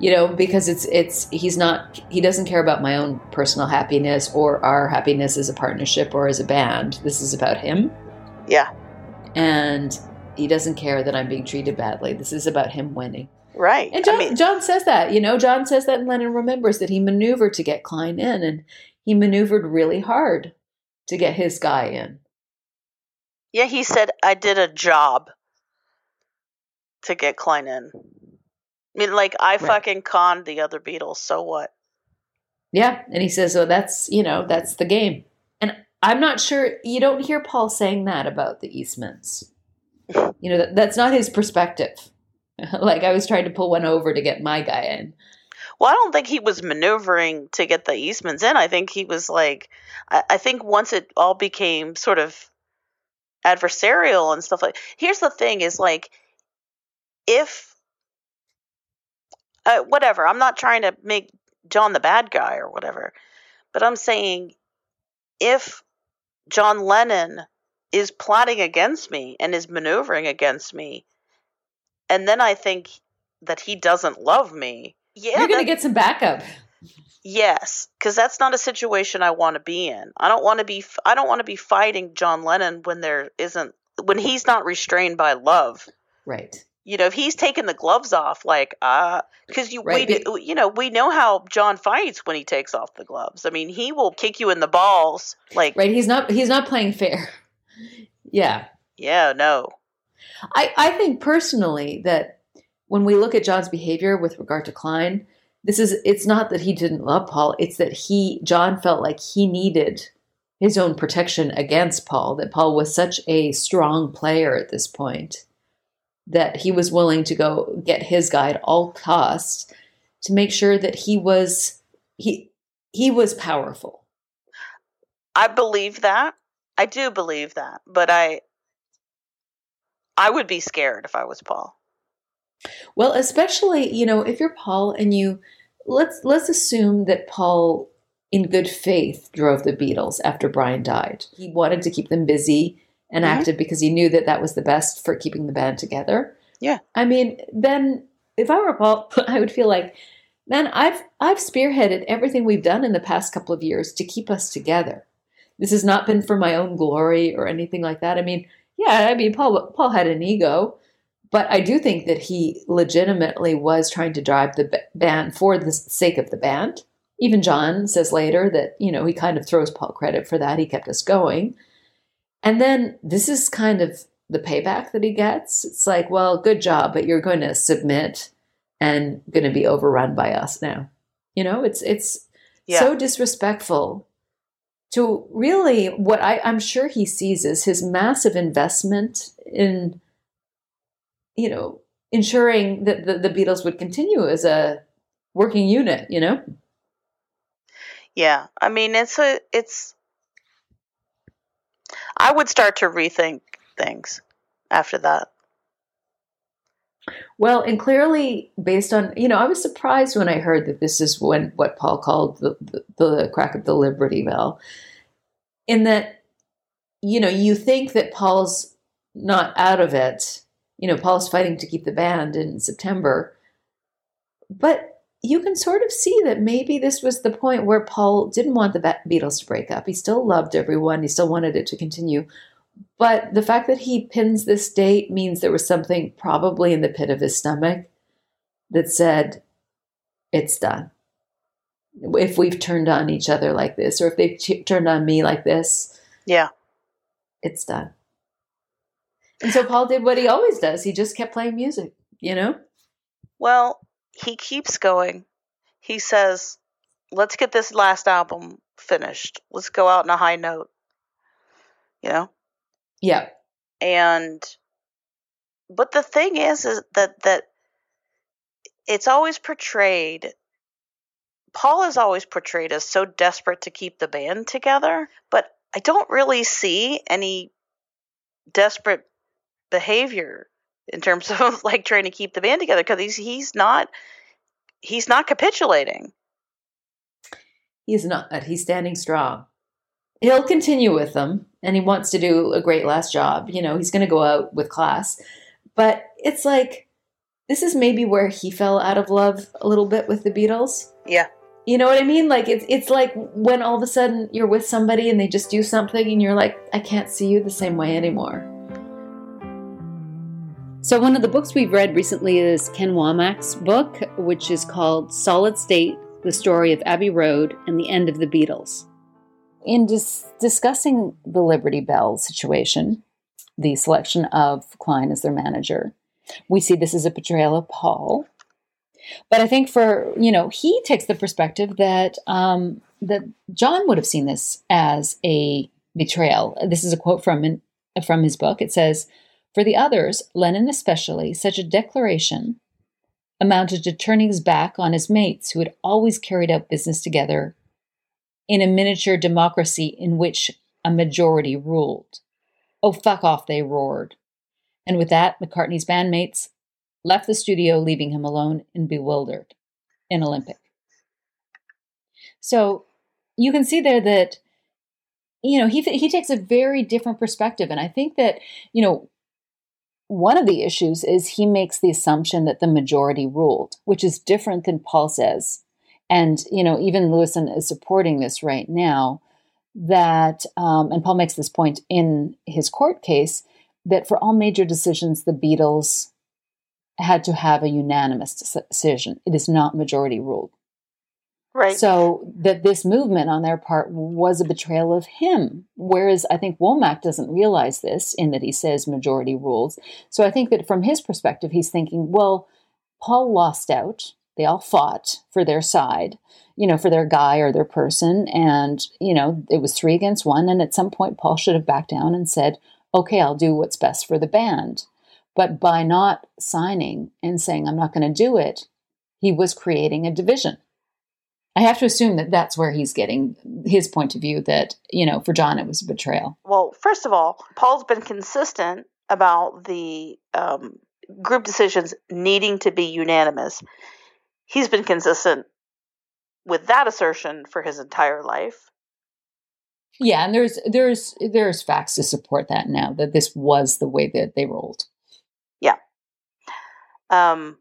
G: you know because it's it's he's not he doesn't care about my own personal happiness or our happiness as a partnership or as a band. This is about him.
C: Yeah.
G: And he doesn't care that i'm being treated badly. This is about him winning.
C: Right.
G: And john, I mean, john says that you know john says that and lennon remembers that he maneuvered to get klein in and he maneuvered really hard to get his guy in.
C: Yeah he said i did a job to get klein in I mean, like I right. fucking conned the other Beatles. So what?
G: Yeah, and he says, "Oh, that's you know, that's the game." And I'm not sure you don't hear Paul saying that about the Eastmans. [laughs] You know, that, that's not his perspective. [laughs] like I was trying to pull one over to get my guy in.
C: Well, I don't think he was maneuvering to get the Eastmans in. I think he was like, I, I think once it all became sort of adversarial and stuff like. Here's the thing: is like, if uh, whatever. I'm not trying to make John the bad guy or whatever, but I'm saying if John Lennon is plotting against me and is maneuvering against me. And then I think that he doesn't love me. Yeah,
G: You're going to get some backup.
C: Yes, because that's not a situation I want to be in. I don't want to be. I don't want to be fighting John Lennon when there isn't when he's not restrained by love.
G: Right.
C: You know, if he's taking the gloves off, like uh, because you
G: Right,
C: we you know we know how John fights when he takes off the gloves. I mean, he will kick you in the balls. Like,
G: Right. He's not he's not playing fair. Yeah.
C: yeah, no,
G: I, I think personally that when we look at John's behavior with regard to Klein, this is it's not that he didn't love Paul, it's that he John felt like he needed his own protection against Paul, that Paul was such a strong player at this point that he was willing to go get his guy at all costs to make sure that he was he he was powerful.
C: I believe that. I do believe that, but I I would be scared if I was Paul.
G: Well, especially, you know, if you're Paul and you let's let's assume that Paul in good faith drove the Beatles after Brian died. He wanted to keep them busy and
C: Mhm.
G: active because he knew that that was the best for keeping the band together.
C: Yeah.
G: I mean, then if I were Paul, [laughs] I would feel like, man, I've I've spearheaded everything we've done in the past couple of years to keep us together. This has not been for my own glory or anything like that. I mean, yeah, I mean, Paul Paul had an ego, but I do think that he legitimately was trying to drive the band for the sake of the band. Even John says later that you know he kind of throws Paul credit for that. He kept us going, and then this is kind of the payback that he gets. It's like, well, good job, but you're going to submit and going to be overrun by us now. You know, it's it's
C: Yeah.
G: so disrespectful to really what I, I'm sure he sees is his massive investment in, you know, ensuring that the, the Beatles would continue as a working unit, you know?
C: Yeah, I mean it's a it's. I would start to rethink things after that.
G: Well, and clearly, based on you know, I was surprised when I heard that this is when what Paul called the, the the crack of the Liberty Bell, in that you know you think that Paul's not out of it. You know, Paul's fighting to keep the band in September, but you can sort of see that maybe this was the point where Paul didn't want the Beatles to break up. He still loved everyone. He still wanted it to continue. But the fact that he pins this date means there was something probably in the pit of his stomach that said, it's done. If we've turned on each other like this, or if they've ch- turned on me like this,
C: Yeah,
G: it's done. And so Paul did what he always does. He just kept playing music, you know?
C: well, he keeps going. He says, "Let's get this last album finished. Let's go out on a high note." You know,
G: Yeah.
C: and but the thing is, is that that it's always portrayed. Paul is always portrayed as so desperate to keep the band together, but I don't really see any desperate behavior in terms [laughs] of like trying to keep the band together because he's he's not he's not capitulating.
G: He's not. He's standing strong. He'll continue with them, and he wants to do a great last job. You know, he's going to go out with class. But it's like, this is maybe where he fell out of love a little bit with the Beatles.
C: Yeah.
G: You know what I mean? Like it's it's like when all of a sudden you're with somebody and they just do something and you're like, I can't see you the same way anymore. So one of the books we've read recently is Ken Womack's book, which is called Solid State: The Story of Abbey Road and the End of the Beatles.
B: In dis- discussing the Liberty Bell situation, the selection of Klein as their manager, we see this as a portrayal of Paul. But I think for you know he takes the perspective that um, that John would have seen this as a betrayal. This is a quote from in, from his book. It says, "For the others, Lennon especially, such a declaration amounted to turning his back on his mates who had always carried out business together in a miniature democracy in which a majority ruled. Oh, fuck off, they roared. And with that, McCartney's bandmates left the studio, leaving him alone and bewildered in Olympic. So you can see there that
G: you know, he he takes a very different perspective, and I think that you know one of the issues is he makes the assumption that the majority ruled, which is different than Paul says. And, you know, even Lewisohn is supporting this right now that, um, and Paul makes this point in his court case, that for all major decisions, the Beatles had to have a unanimous decision. It is not majority ruled.
C: Right.
G: So that this movement on their part was a betrayal of him. Whereas I think Womack doesn't realize this in that he says majority rules. So I think that from his perspective, he's thinking, well, Paul lost out. They all fought for their side, you know, for their guy or their person. And, you know, it was three against one. And at some point, Paul should have backed down and said, okay, I'll do what's best for the band. But by not signing and saying, I'm not going to do it, he was creating a division I have to assume that that's where he's getting his point of view that, you know, for John it was a betrayal.
C: Well, first of all, Paul's been consistent about the um, group decisions needing to be unanimous. He's been consistent with that assertion for his entire life.
G: Yeah, and there's there's there's facts to support that now that this was the way that they rolled.
C: Yeah. Um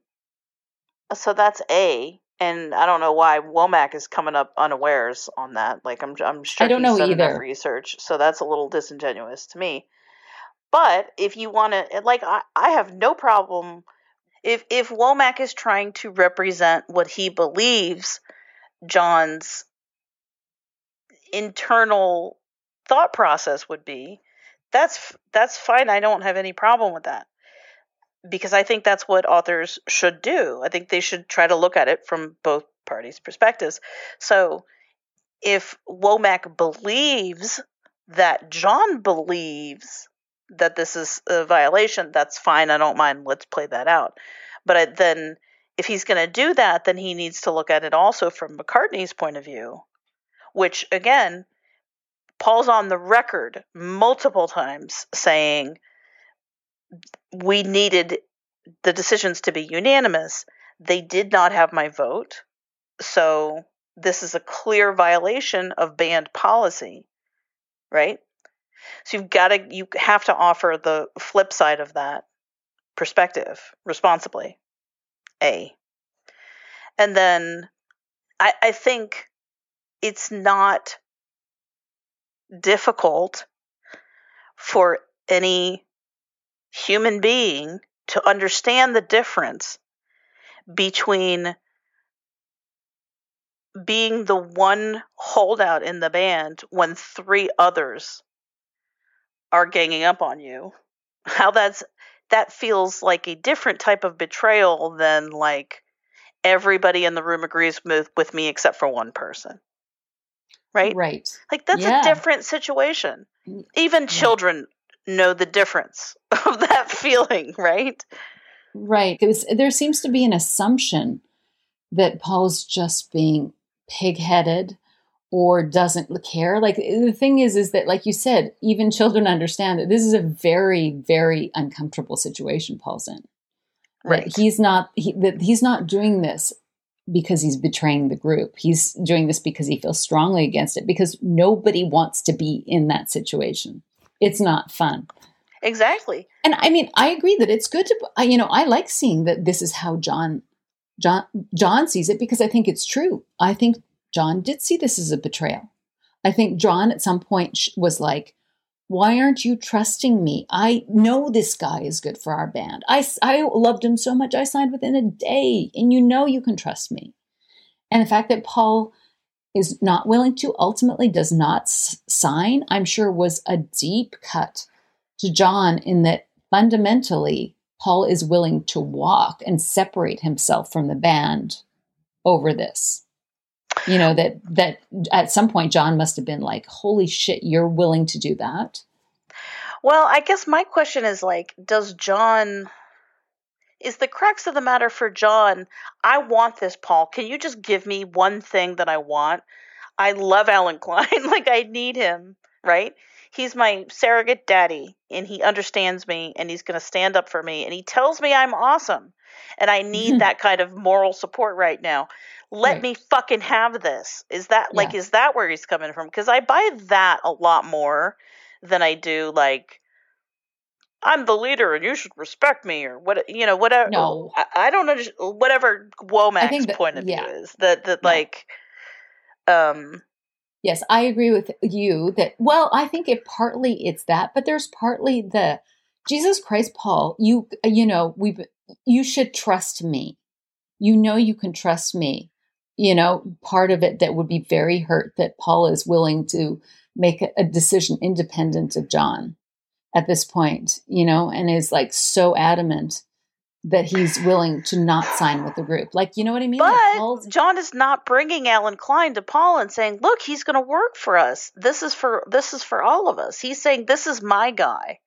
C: so that's A and I don't know why Womack is coming up unawares on that. Like I'm, I'm sure
G: I don't know either.
C: research, so that's a little disingenuous to me. But if you want to, like, I, I have no problem if if Womack is trying to represent what he believes John's internal thought process would be. That's that's fine. I don't have any problem with that because I think that's what authors should do. I think they should try to look at it from both parties' perspectives. So if Womack believes that John believes that this is a violation, that's fine. I don't mind. Let's play that out. But then if he's going to do that, then he needs to look at it also from McCartney's point of view, which again, Paul's on the record multiple times saying we needed the decisions to be unanimous. They did not have my vote. So this is a clear violation of band policy, right? So you've got to you have to offer the flip side of that perspective responsibly. A. And then I, I think it's not difficult for any human being to understand the difference between being the one holdout in the band when three others are ganging up on you. How that's that feels like a different type of betrayal than like everybody in the room agrees with, with me except for one person. Right?
G: Right.
C: Like that's yeah. a different situation. Even children know the difference [laughs] of that feeling, right?
G: Right. Because there seems to be an assumption that Paul's just being pig-headed or doesn't care. Like the thing is, is that, like you said, even children understand that this is a very, very uncomfortable situation Paul's in.
C: Right.
G: That he's not. He, that he's not doing this because he's betraying the group. He's doing this because he feels strongly against it. Because nobody wants to be in that situation it's not fun.
C: Exactly.
G: And I mean, I agree that it's good to, you know, I like seeing that this is how John, John, John sees it because I think it's true. I think John did see this as a betrayal. I think John at some point was like, why aren't you trusting me? I know this guy is good for our band. I, I loved him so much, I signed within a day, and you know you can trust me. And the fact that Paul is not willing to, ultimately does not sign, I'm sure was a deep cut to John in that fundamentally Paul is willing to walk and separate himself from the band over this. You know that that at some point John must have been like, "Holy shit, you're willing to do that?"
C: Well, I guess my question is like, does John is the crux of the matter for John. I want this, Paul. Can you just give me one thing that I want? I love Allen Klein. [laughs] like I need him, right? he's my surrogate daddy and he understands me and he's going to stand up for me and he tells me I'm awesome and I need [laughs] that kind of moral support right now. Let
G: Right.
C: me fucking have this. Is that like is that where he's coming from? Cuz I buy that a lot more than I do like I'm the leader and you should respect me or what you know whatever
G: No.
C: I, I don't understand whatever Womack's
G: that-
C: point of
G: yeah.
C: view is that that
G: No.
C: like um
G: Yes, I agree with you that well, I think it partly it's that, but there's partly the Jesus Christ, Paul, you you know, we you should trust me. You know you can trust me. You know, part of it that would be very hurt that Paul is willing to make a, a decision independent of John at this point, you know, and is like so adamant that he's willing to not sign with the group. Like, you know what I mean?
C: But John is not bringing Allen Klein to Paul and saying, "Look, he's going to work for us. This is for this is for all of us." He's saying, "This is my guy."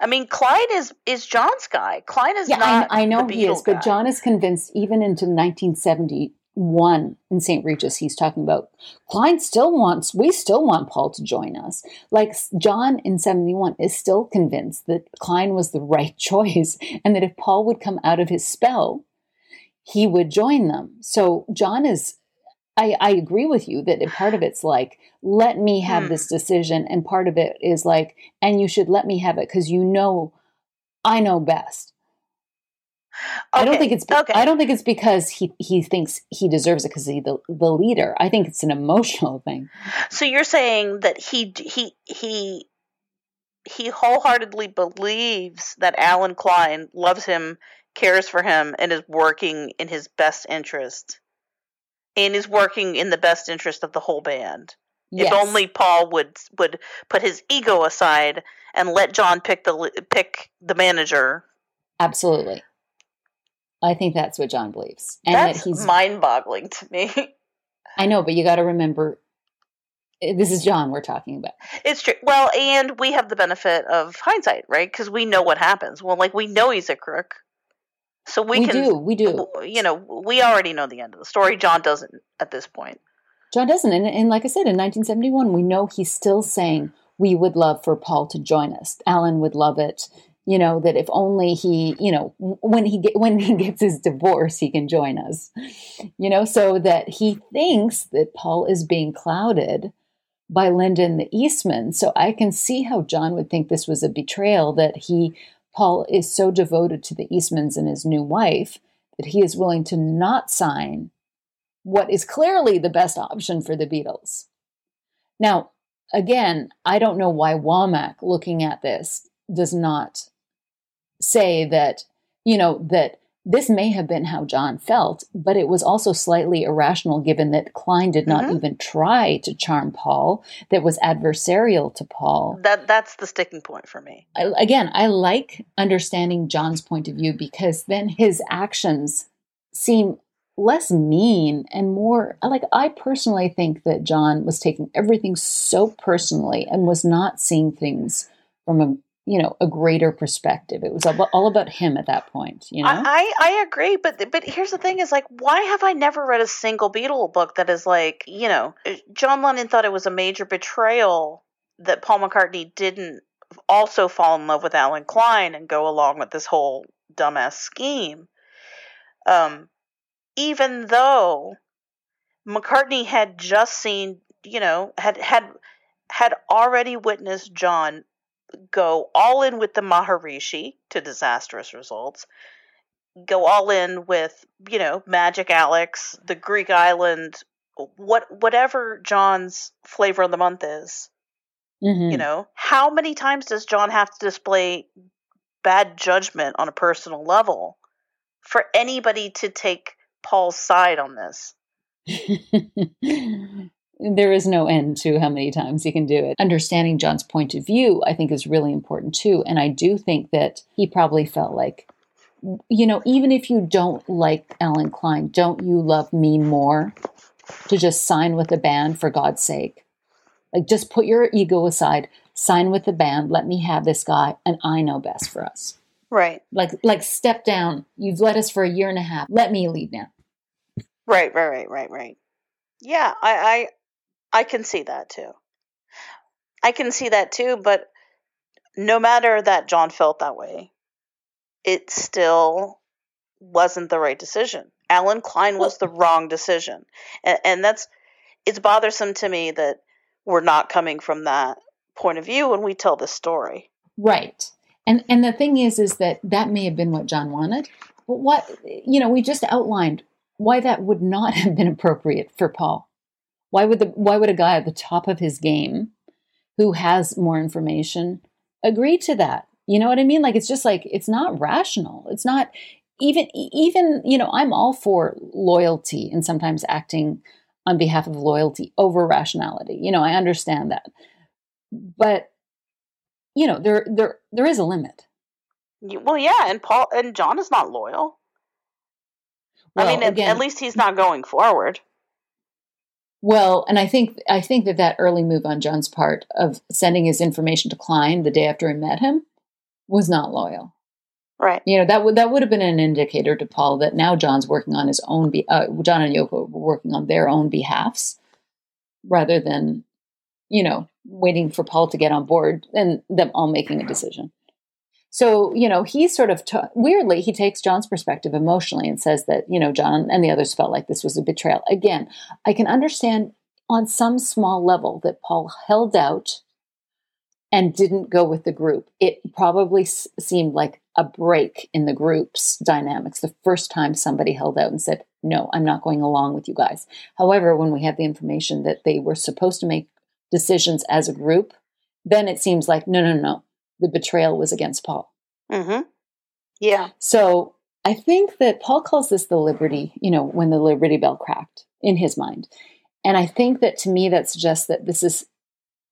C: I mean, Klein is is John's guy. Klein is
G: yeah,
C: not.
G: I, I know he is,
C: Beatle
G: but. John is convinced even into 1971 in St. Regis, he's talking about Klein still wants, we still want Paul to join us. Like John in 71 is still convinced that Klein was the right [laughs] choice and that if Paul would come out of his spell, he would join them. So John is. I, I agree with you that part of it's like, let me have
C: Hmm.
G: this decision. And part of it is like, and you should let me have it because you know I know best. I don't think it's. be-
C: okay.
G: I don't think it's because he he thinks he deserves it because he's the the leader. I think it's an emotional [laughs] thing.
C: So you're saying that he he he he wholeheartedly believes that Allen Klein loves him, cares for him, and is working in his best interest, and is working in the best interest of the whole band.
G: Yes.
C: If only Paul would would put his ego aside and let John pick the pick the manager.
G: absolutely. I think that's what John believes, and
C: That's
G: that he's.
C: mind-boggling to me. [laughs]
G: I know, but you got to remember, eh, this is John we're talking about.
C: It's true. Well, and we have the benefit of hindsight, right? Because we know what happens. Well, like we know he's a crook, so we,
G: We,
C: can.
G: do, we do.
C: You know, we already know the end of the story. John doesn't at this point.
G: John doesn't, and, and like I said, in 1971, we know he's still saying we would love for Paul to join us. Allen would love it. You know that if only he, you know, when he get, when [laughs] he gets his divorce, he can join us. You know, so that he thinks that Paul is being clouded by Linda and the Eastman. So I can see how John would think this was a betrayal that he, Paul, is so devoted to the Eastmans and his new wife that he is willing to not sign what is clearly the best option for the Beatles. Now, again, I don't know why Womack, looking at this, does not say that, you know, that this may have been how John felt, but it was also slightly irrational given that Klein did not
C: Mhm.
G: even try to charm Paul, that was adversarial to Paul.
C: That that's the sticking point for me.
G: I, again, I like understanding John's point of view because then his actions seem less mean and more like I personally think that John was taking everything so personally and was not seeing things from a you know a greater perspective. It was all about, him at that point. You know,
C: I, I agree, but but here's the thing: is like, why have I never read a single Beatle book that is like, you know, John Lennon thought it was a major betrayal that Paul McCartney didn't also fall in love with Allen Klein and go along with this whole dumbass scheme. Um, even though McCartney had just seen, you know, had had had already witnessed John go all in with the Maharishi to disastrous results, go all in with, you know, Magic Alex, the Greek island, what whatever John's flavor of the month is.
G: Mhm.
C: You know, how many times does John have to display bad judgment on a personal level for anybody to take Paul's side on this? [laughs]
G: there is no end to how many times he can do it. Understanding John's point of view, I think, is really important too. And I do think that he probably felt like, you know, even if you don't like Allen Klein, don't you love me more to just sign with the band for God's sake? Like, just put your ego aside, sign with the band, let me have this guy, and I know best for us.
C: Right.
G: Like, like step down. You've led us for a year and a half. Let me lead now.
C: Right, right, right, right, right. Yeah, I I can see that too. I can see that too, but no matter that John felt that way, it still wasn't the right decision. Allen Klein was the wrong decision. And, and that's it's bothersome to me that we're not coming from that point of view when we tell this story.
G: Right. And and the thing is is that that may have been what John wanted. But what you know, we just outlined why that would not [laughs] have been appropriate for Paul. Why would the why would a guy at the top of his game who has more information agree to that? You know what I mean? Like it's just like it's not rational. It's not even even you know I'm all for loyalty and sometimes acting on behalf of loyalty over rationality. You know I understand that, but you know there there there is a limit.
C: Well, yeah, and Paul and John is not loyal.
G: Well,
C: I mean,
G: again,
C: at least he's not going forward.
G: Well, and I think I think that that early move on John's part of sending his information to Klein the day after he met him was not loyal.
C: Right.
G: You know that would that would have been an indicator to Paul that now John's working on his own. Be- uh, John and Yoko were working on their own behalfs rather than, you know, waiting for Paul to get on board and them all making a decision. So, you know, he sort of, t- weirdly, he takes John's perspective emotionally and says that, you know, John and the others felt like this was a betrayal. Again, I can understand on some small level that Paul held out and didn't go with the group. It probably s- seemed like a break in the group's dynamics the first time somebody held out and said, no, I'm not going along with you guys. However, when we had the information that they were supposed to make decisions as a group, then it seems like, no, no, no, the betrayal was against Paul.
C: Mm-hmm. Yeah.
G: So I think that Paul calls this the Liberty, you know, when the Liberty Bell cracked in his mind. And I think that to me, that suggests that this is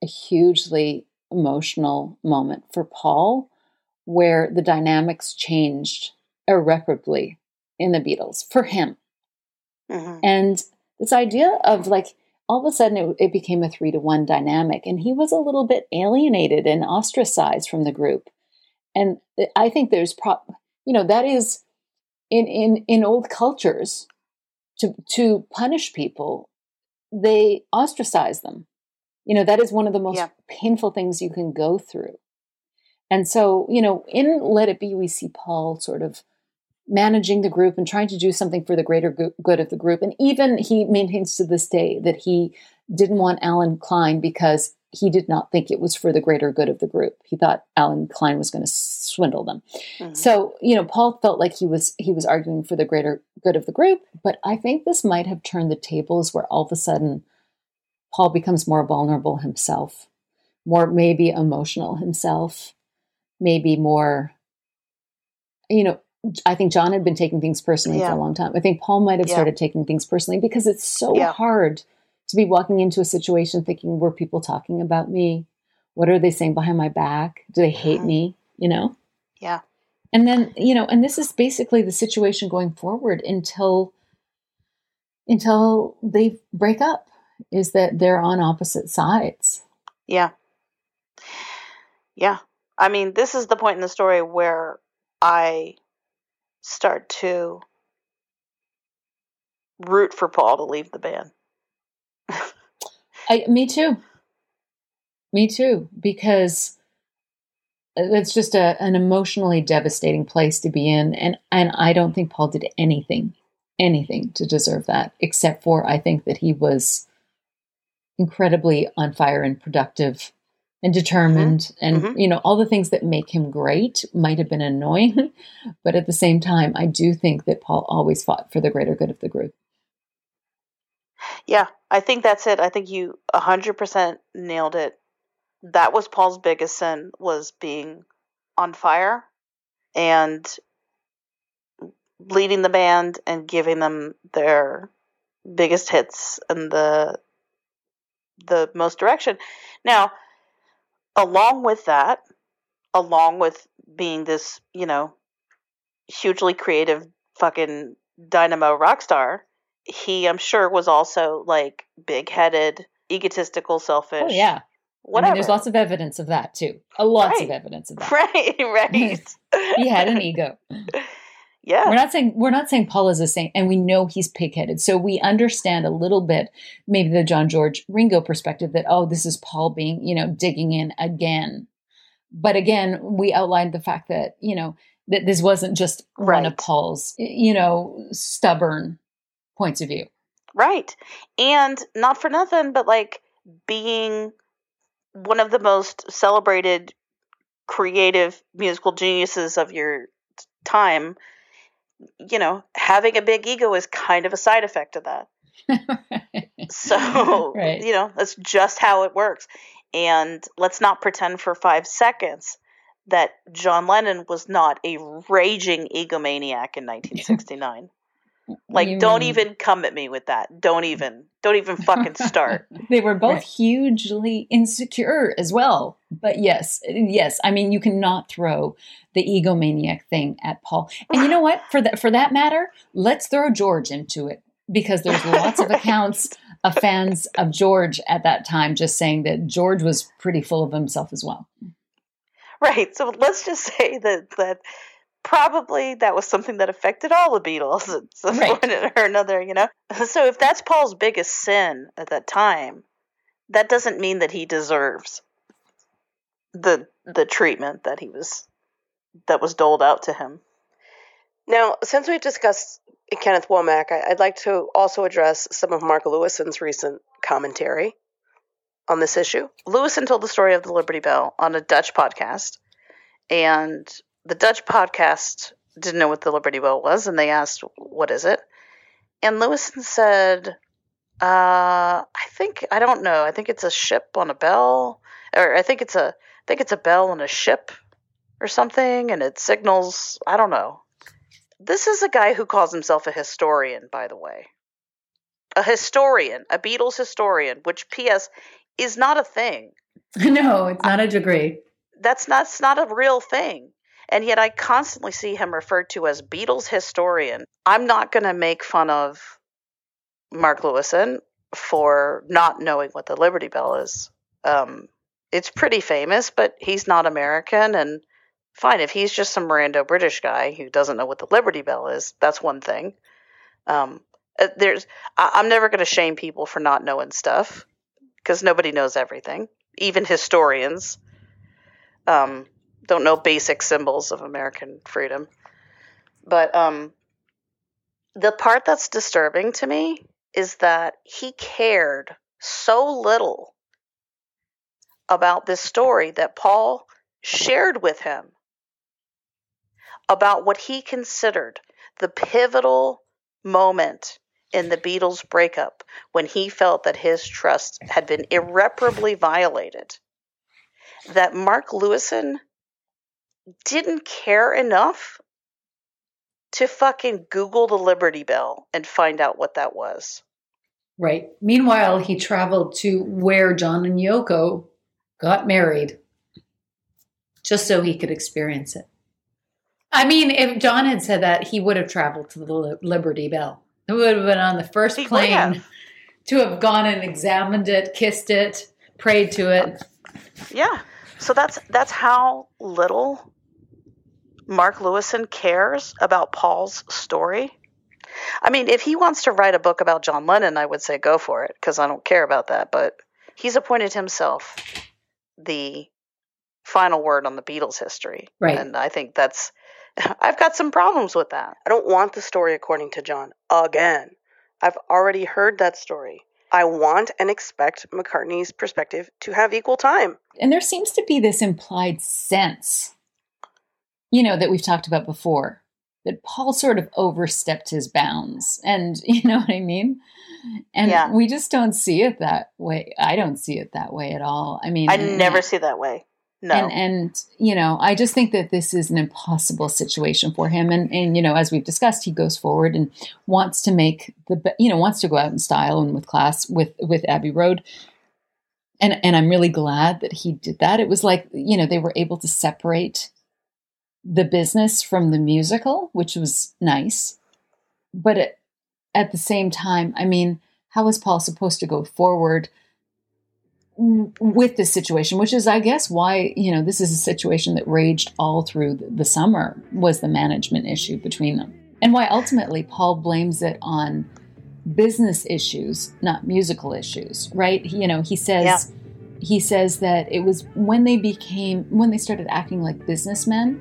G: a hugely emotional moment for Paul where the dynamics changed irreparably in the Beatles for him.
C: Mm-hmm.
G: And this idea of like, all of a sudden it, it became a three to one dynamic, and he was a little bit alienated and ostracized from the group. And I think there's, you know, that is in in in old cultures to to punish people, they ostracize them. You know, that is one of the most
C: Yeah.
G: painful things you can go through. And so, you know, in Let It Be, we see Paul sort of managing the group and trying to do something for the greater good of the group. And even he maintains to this day that he didn't want Allen Klein because he did not think it was for the greater good of the group. He thought Allen Klein was going to swindle them.
C: Mhm.
G: So, you know, Paul felt like he was he was arguing for the greater good of the group, but I think this might have turned the tables where all of a sudden Paul becomes more vulnerable himself, more maybe emotional himself, maybe more you know, I think John had been taking things personally
C: Yeah.
G: for a long time. I think Paul might have
C: Yeah.
G: started taking things personally because it's so
C: Yeah.
G: hard to be walking into a situation thinking, were people talking about me? What are they saying behind my back? Do they hate
C: Mhm.
G: me? You know?
C: Yeah.
G: And then, you know, and this is basically the situation going forward until until they break up is that they're on opposite sides.
C: Yeah. Yeah. I mean, this is the point in the story where I start to root for Paul to leave the band.
G: I, me too. Me too, because it's just a, an emotionally devastating place to be in, and and I don't think Paul did anything, anything to deserve that, except for I think that he was incredibly on fire and productive and determined, and
C: mhm.
G: you know all the things that make him great might have been annoying, [laughs] but at the same time, I do think that Paul always fought for the greater good of the group.
C: Yeah, I think that's it. I think you 100% nailed it. That was Paul's biggest sin was being on fire and leading the band and giving them their biggest hits and the the most direction. Now, along with that, along with being this, you know, hugely creative fucking dynamo rock star, he I'm sure was also like big-headed, egotistical, oh, selfish.
G: Oh yeah,
C: Whatever.
G: I mean, there's lots of evidence of that too. A lots of evidence of that. [laughs]
C: Right, right. [laughs]
G: He had an ego. [laughs]
C: Yeah.
G: We're not saying we're not saying Paul is a saint, and we know he's pigheaded. So we understand a little bit, maybe the John George Ringo perspective that oh, this is Paul being you know digging in again. But again, we outlined the fact that you know that this wasn't just one of Paul's you know stubborn points of view.
C: Right. And not for nothing, but like being one of the most celebrated creative musical geniuses of your time, you know, having a big ego is kind of a side effect of that. [laughs] So,
G: Right.
C: you know, that's just how it works. And let's not pretend for five seconds that John Lennon was not a raging egomaniac in 1969. Like,
G: You
C: don't
G: mean-
C: even come at me with that. Don't even, don't even fucking [laughs] start.
G: They were both
C: Right.
G: hugely insecure as well. But yes, yes, I mean you cannot throw the egomaniac thing at Paul. And you know [laughs] what? For that for that matter, let's throw George into it because there's lots of [laughs] accounts of fans of George at that time just saying that George was pretty full of himself as well.
C: Right. So let's just say that that probably that was something that affected all the Beatles at some
G: Right.
C: point or another, you know? So if that's Paul's biggest sin at that time, that doesn't mean that he deserves the the treatment that he was that was doled out to him.
A: Now, since we've discussed Kenneth Womack, I, I'd like to also address some of Mark Lewisohn's recent commentary on this issue.
C: Lewisohn told the story of the Liberty Bell on a Dutch podcast, and the Dutch podcast didn't know what the Liberty Bell was, and they asked, "What is it?" And Lewisohn said, uh, "I think I don't know. I think it's a ship on a bell, or I think it's a I think it's a bell on a ship, or something, and it signals. I don't know." This is a guy who calls himself a historian, by the way. A historian, a Beatles historian, which, P.S., is not a thing [laughs]
G: no, it's not a degree.
C: that's not that's not a real thing. And yet I constantly see him referred to as Beatles historian. I'm not going to make fun of Mark Lewisohn for not knowing what the Liberty Bell is. Um, it's pretty famous, but he's not American. And fine, if he's just some rando British guy who doesn't know what the Liberty Bell is, that's one thing. Um, uh, there's, I, I'm never going to shame people for not knowing stuff because nobody knows everything, even historians um, don't know basic symbols of American freedom. But um, the part that's disturbing to me is that he cared so little about this story that Paul shared with him about what he considered the pivotal moment in the Beatles' breakup when he felt that his trust had been irreparably violated that Mark Lewisohn didn't care enough to fucking Google the Liberty Bell and find out what that was.
G: Right. Meanwhile, he traveled to where John and Yoko got married just so he could experience it. I mean, if John had said that, he would have traveled to the Liberty Bell. He would have been on the first
C: He
G: plane
C: have.
G: to have gone and examined it, kissed it, prayed to it.
C: Yeah. So that's that's how little Mark Lewisohn cares about Paul's story. I mean, if he wants to write a book about John Lennon, I would say go for it because I don't care about that, but he's appointed himself the final word on the Beatles history.
G: Right.
C: And I think that's [laughs] I've got some problems with that.
A: I don't want the story according to John again. I've already heard that story. I want and expect McCartney's perspective to have equal time.
G: And there seems to be this implied sense, you know, that we've talked about before, that Paul sort of overstepped his bounds. And [laughs] you know what I mean? And
C: Yeah.
G: we just don't see it that way. I don't see it that way at all. I mean,
C: I never see that way. No.
G: And and you know, I just think that this is an impossible situation for him. And and you know, as we've discussed, he goes forward and wants to make the you know wants to go out in style and with class with with Abbey Road. And and I'm really glad that he did that. It was like you know they were able to separate the business from the musical, which was nice. But it, at the same time, I mean, how is Paul supposed to go forward? With this situation, which is, I guess, why you know this is a situation that raged all through the summer was the management issue between them, and why ultimately Paul blames it on business issues, not musical issues. Right? You know, he says.
C: Yeah.
G: He says that it was when they became when they started acting like businessmen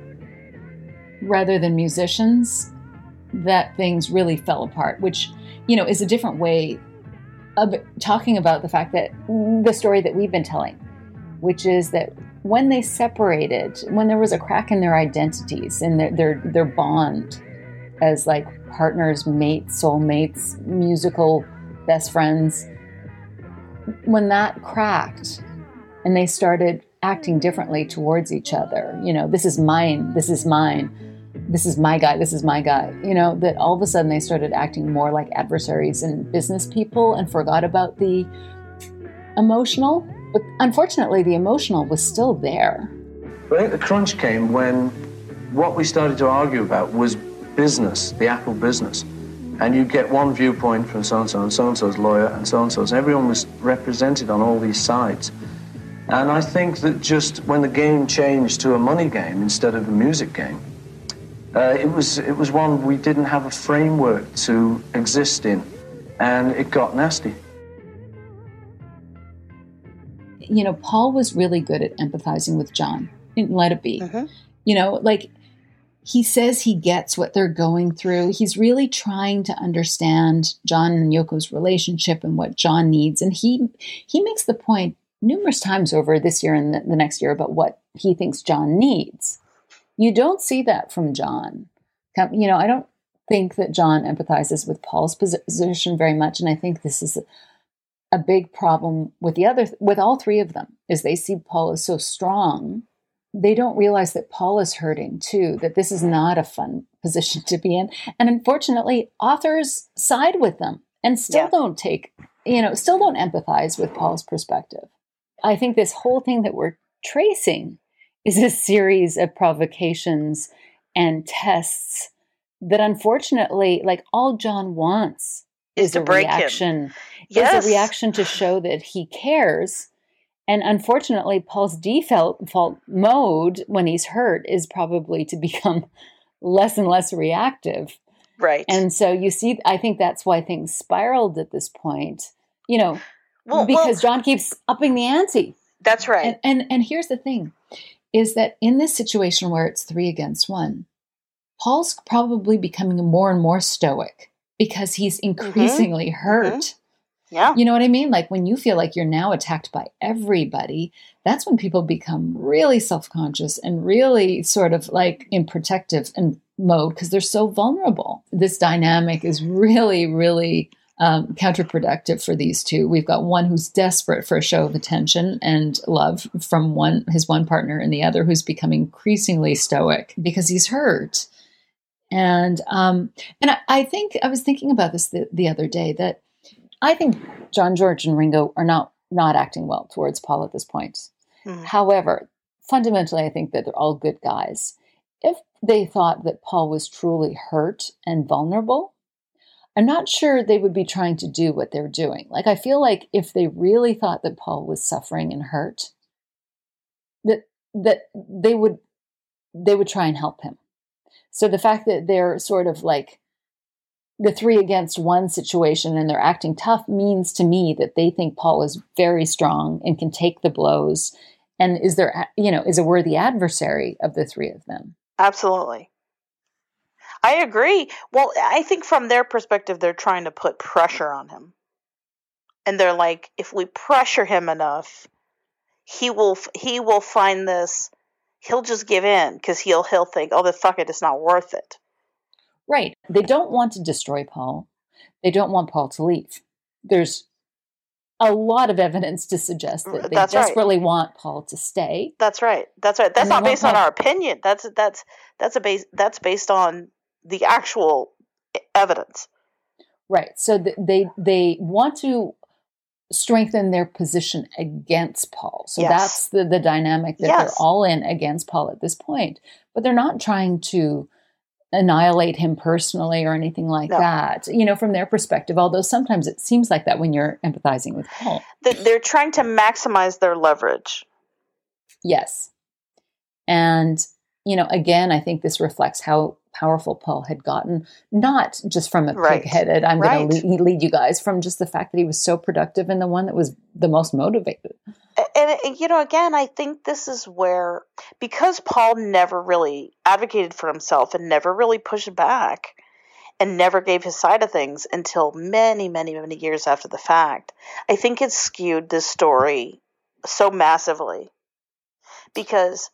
G: rather than musicians that things really fell apart, which you know is a different way of talking about the fact that the story that we've been telling, which is that when they separated, when there was a crack in their identities and their their, their bond as like partners, mates, soulmates, musical best friends, when that cracked and they started acting differently towards each other, you know, this is mine, this is mine, this is my guy, this is my guy, you know, that all of a sudden they started acting more like adversaries and business people and forgot about the emotional. But unfortunately, the emotional was still there.
H: I think the crunch came when what we started to argue about was business, the Apple business. And you get one viewpoint from so and so and so and so's lawyer and so and so's. Everyone was represented on all these sides. And I think that just when the game changed to a money game instead of a music game, uh, it was it was one we didn't have a framework to exist in, and it got nasty.
G: You know, Paul was really good at empathizing with John. And let it be.
C: Mhm.
G: You know, like he says he gets what they're going through. He's really trying to understand John and Yoko's relationship and what John needs. And he he makes the point numerous times over this year and the, the next year about what he thinks John needs. You don't see that from John. You know, I don't think that John empathizes with Paul's position very much, and I think this is a big problem with the other with all three of them is they see Paul as so strong. They don't realize that Paul is hurting too, that this is not a fun position to be in. And unfortunately, authors side with them and still
C: Yeah.
G: don't take, you know, still don't empathize with Paul's perspective. I think this whole thing that we're tracing is a series of provocations and tests that unfortunately, like all John wants
A: Is
G: is
A: to
G: a
A: break him.
G: reaction
A: Yes.
G: is a reaction to show that he cares. And unfortunately, Paul's default mode when he's hurt is probably to [laughs] become less and less reactive.
A: Right.
G: And so you see, I think that's why things spiraled at this point, you know,
A: well,
G: because
A: well,
G: John keeps upping the ante.
A: that's right.
G: And, and and here's the thing is that in this situation where it's three against one, Paul's probably becoming more and more stoic because he's mm-hmm. increasingly mm-hmm. hurt.
C: Yeah.
G: You know what I mean? Like when you feel like you're now attacked by everybody, that's when people become really self conscious and really sort of like in protective and mode because they're so vulnerable. This dynamic is really, really um, counterproductive for these two. We've got one who's desperate for a show of attention and love from one his one partner, and the other who's becoming increasingly stoic because he's hurt. And um, and I, I think I was thinking about this the, the other day that I think John George and Ringo are not not acting well towards Paul at this point.
C: Mhm.
G: However, fundamentally, I think that they're all good guys. If they thought that Paul was truly hurt and vulnerable, I'm not sure they would be trying to do what they're doing. Like, I feel like if they really thought that Paul was suffering and hurt, that that they would they would try and help him. So the fact that they're sort of like the three against one situation and they're acting tough means to me that they think Paul is very strong and can take the blows and is there you know is a worthy adversary of the three of them.
C: Absolutely. I agree. Well, I think from their perspective, they're trying to put pressure on him. And they're like, if we pressure him enough, he will he will find this. He'll just give in because he'll he'll think, oh, the fuck it, it's not worth it.
G: Right. They don't want to destroy Paul. They don't want Paul to leave. There's a lot of evidence to suggest that they
C: That's right.
G: desperately want Paul to stay.
C: That's right. That's right. That's
G: And
C: not based on our opinion. That's that's that's a base. That's based on the actual evidence.
G: Right. So th- they they want to strengthen their position against Paul. So
C: Yes.
G: that's the the dynamic that they're all in against Paul at this point. But they're not trying to annihilate him personally or anything like
C: No.
G: that, you know, from their perspective. Although sometimes it seems like that when you're empathizing with Paul.
C: They're trying to maximize their leverage.
G: Yes. And, you know, again, I think this reflects how powerful Paul had gotten, not just from a
C: Right.
G: pig headed, I'm
C: Right.
G: going to lead, lead you guys, from just the fact that he was so productive and the one that was the most motivated.
C: and, and you know again i think this is where because paul never really advocated for himself and never really pushed back and never gave his side of things until many many many years after the fact i think it skewed this story so massively because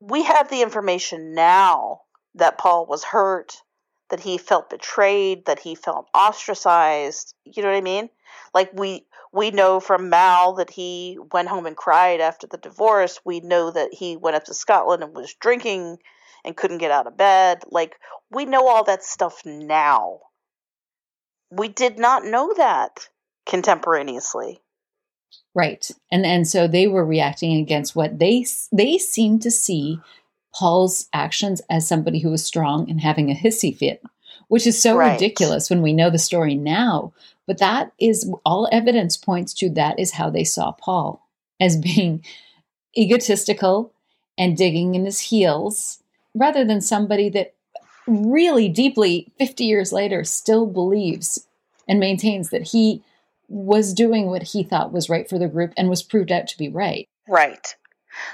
C: we have the information now that paul was hurt that he felt betrayed that he felt ostracized you know what i mean like we we know from Mal that he went home and cried after the divorce. We know that he went up to Scotland and was drinking and couldn't get out of bed. Like we know all that stuff now. We did not know that contemporaneously.
G: Right. And and so they were reacting against what they they seemed to see Paul's actions as somebody who was strong and having a hissy fit, which is so
C: Right.
G: ridiculous when we know the story now. But that is all evidence points to that is how they saw Paul as being egotistical and digging in his heels rather than somebody that really deeply 50 years later still believes and maintains that he was doing what he thought was right for the group and was proved out to be right.
C: Right.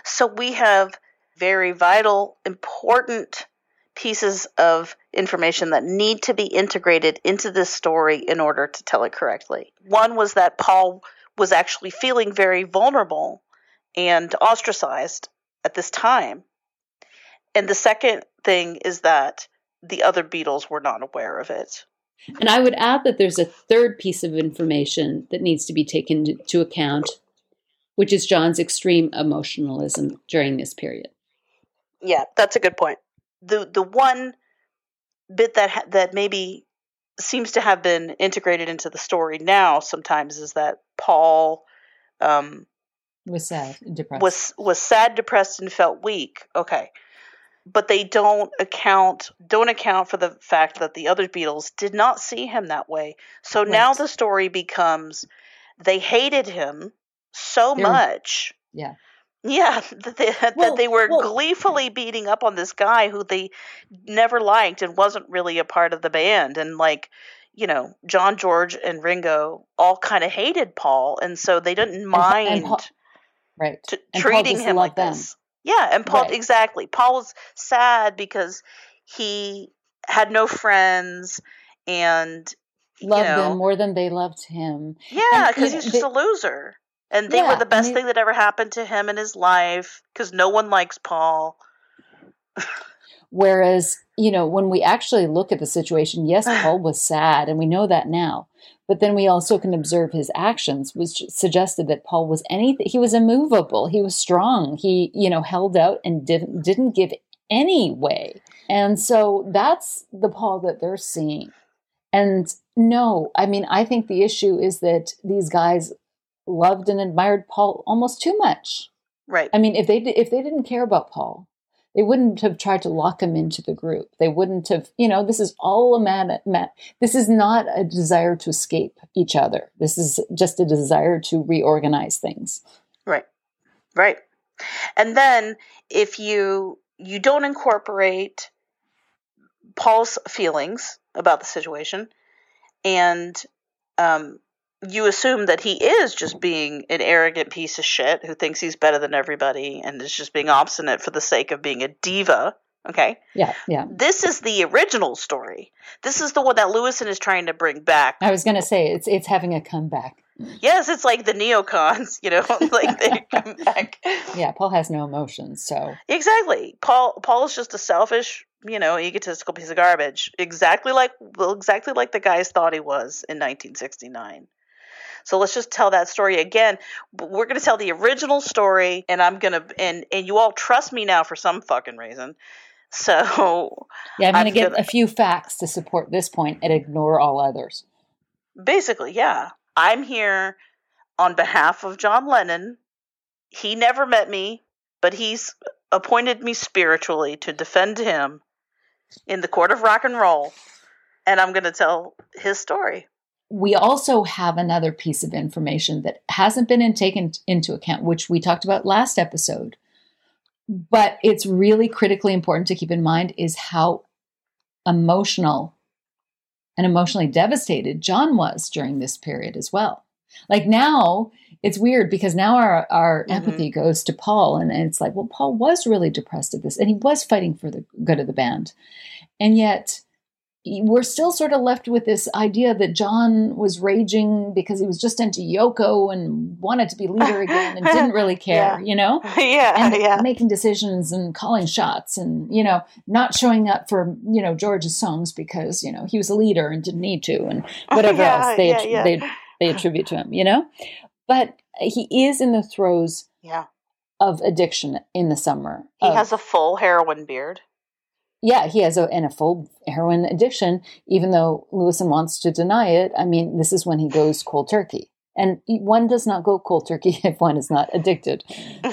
C: So we have very vital, important pieces of information that need to be integrated into this story in order to tell it correctly. One was that Paul was actually feeling very vulnerable and ostracized at this time. And the second thing is that the other Beatles were not aware of it.
G: And I would add that there's a third piece of information that needs to be taken into account, which is John's extreme emotionalism during this period.
C: Yeah, that's a good point. The the one bit that ha- that maybe seems to have been integrated into the story now sometimes is that Paul um,
G: Was sad, and depressed.
C: was was sad, depressed, and felt weak. Okay, but they don't account don't account for the fact that the other Beatles did not see him that way. So now the story becomes they hated him so
G: They're-
C: much.
G: yeah.
C: Yeah, [laughs] that they,
G: Well,
C: that they were
G: well-
C: gleefully beating up on this guy who they never liked and wasn't really a part of the band. And like, you know, John George and Ringo all kind of hated Paul, and so they didn't mind
G: and Paul- Right.
C: t-
G: and
C: treating him like
G: them.
C: this. Yeah, and Paul
G: Right.
C: exactly. Paul was sad because he had no friends and
G: Loved
C: you know,
G: them more than they loved him.
C: yeah, because he's just
G: they-
C: a loser. And they
G: Yeah,
C: were the best
G: they-
C: thing that ever happened to him in his life because no one likes Paul. [laughs]
G: Whereas, you know, when we actually look at the situation, yes, [sighs] Paul was sad, and we know that now. But then we also can observe his actions, which suggested that Paul was anything. He was immovable. He was strong. He, you know, held out and didn't didn't give any way. And so that's the Paul that they're seeing. And no, I mean, I think the issue is that these guys loved and admired Paul almost too much.
C: Right.
G: I mean, if they if they didn't care about Paul, they wouldn't have tried to lock him into the group. They wouldn't have, you know, this is all a man. man this is not a desire to escape each other. This is just a desire to reorganize things.
C: Right. Right. And then if you you don't incorporate Paul's feelings about the situation and um you assume that he is just being an arrogant piece of shit who thinks he's better than everybody and is just being obstinate for the sake of being a diva, okay?
G: Yeah, yeah.
C: This is the original story. This is the one that Lewisohn is trying to bring back.
G: I was going to say it's it's having a comeback.
C: Yes, it's like the neocons, [laughs] you know, [laughs] like they [laughs] come back.
G: Yeah, Paul has no emotions, so
C: Exactly. Paul Paul is just a selfish, you know, egotistical piece of garbage. Exactly like well, exactly like the guys thought he was in 1969. So let's just tell that story again. We're going to tell the original story and I'm going to and and you all trust me now for some fucking reason. [laughs] So
G: yeah, I'm going to get
C: gonna-
G: a few facts to support this point and ignore all others.
C: basically, yeah. I'm here on behalf of John Lennon. He never met me, but he's appointed me spiritually to defend him in the court of rock and roll, and I'm going to tell his story.
G: We also have another piece of information that hasn't been in, taken into account, which we talked about last episode. But it's really critically important to keep in mind is how emotional and emotionally devastated John was during this period as well. Like now, it's weird because now our, our mm-hmm. empathy goes to Paul, and, and it's like, well, Paul was really depressed at this, and he was fighting for the good of the band. And yet, we're still sort of left with this idea that John was raging because he was just into Yoko and wanted to be leader again and didn't really [laughs] care,
C: yeah.
G: you know? [laughs]
C: yeah,
G: and
C: yeah.
G: making decisions and calling shots and, you know, not showing up for, you know, George's songs because, you know, he was a leader and didn't need to and [laughs] whatever
C: yeah,
G: else they,
C: yeah,
G: they they attribute to him, you know? But he is in the throes
C: Yeah.
G: of addiction in the summer.
C: He
G: of-
C: has a full heroin beard.
G: Yeah, he has a, and a full heroin addiction, even though Lewisohn wants to deny it. I mean, this is when he goes cold turkey. And one does not go cold turkey [laughs] if one is not addicted.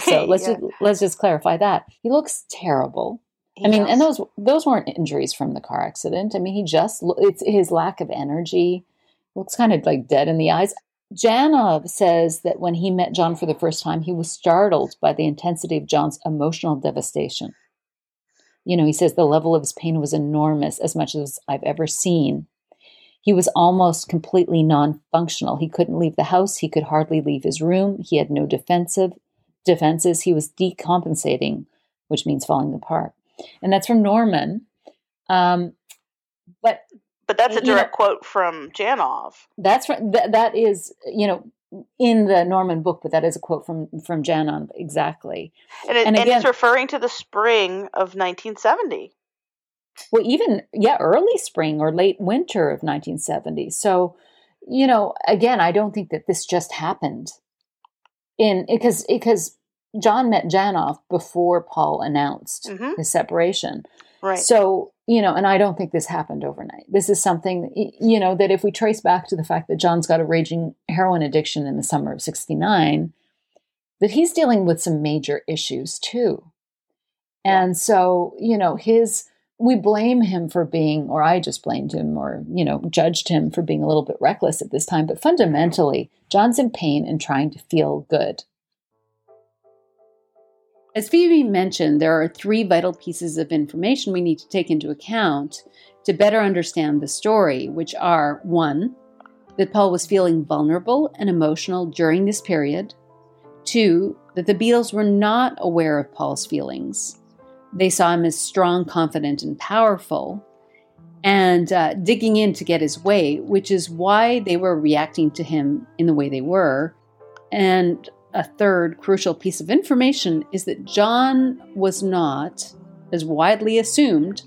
G: So let's
C: Yeah.
G: just, let's just clarify that. He looks terrible.
C: He
G: I mean, and those those weren't injuries from the car accident. I mean, he just it's his lack of energy. Looks kind of like dead in the eyes. Janov says that when he met John for the first time, he was startled by the intensity of John's emotional devastation. You know, he says the level of his pain was enormous, as much as I've ever seen. He was almost completely non functional. He couldn't leave the house. He could hardly leave his room. He had no defensive defenses. He was decompensating, which means falling apart. And that's from Norman. Um, but
C: But that's a
G: you know-
C: direct quote from Janov.
G: that's fr- that, that is, you know, in the Norman book, but that is a quote from from Janov exactly.
C: And, it,
G: And
C: and, it's referring to the spring of 1970.
G: Well, even yeah, early spring or late winter of 1970. So, you know, again, I don't think that this just happened in because because John met Janov before Paul announced
C: Mhm.
G: his separation.
C: Right.
G: So, you know, and I don't think this happened overnight. This is something, you know, that if we trace back to the fact that John's got a raging heroin addiction in the summer of 69, that he's dealing with some major issues too. And so, you know, his, we blame him for being, or I just blamed him or, you know, judged him for being a little bit reckless at this time. But fundamentally, John's in pain and trying to feel good. As Phoebe mentioned, there are three vital pieces of information we need to take into account to better understand the story, which are one, that Paul was feeling vulnerable and emotional during this period, two, that the Beatles were not aware of Paul's feelings. They saw him as strong, confident, and powerful, and uh, digging in to get his way, which is why they were reacting to him in the way they were. And a third crucial piece of information is that John was not, as widely assumed,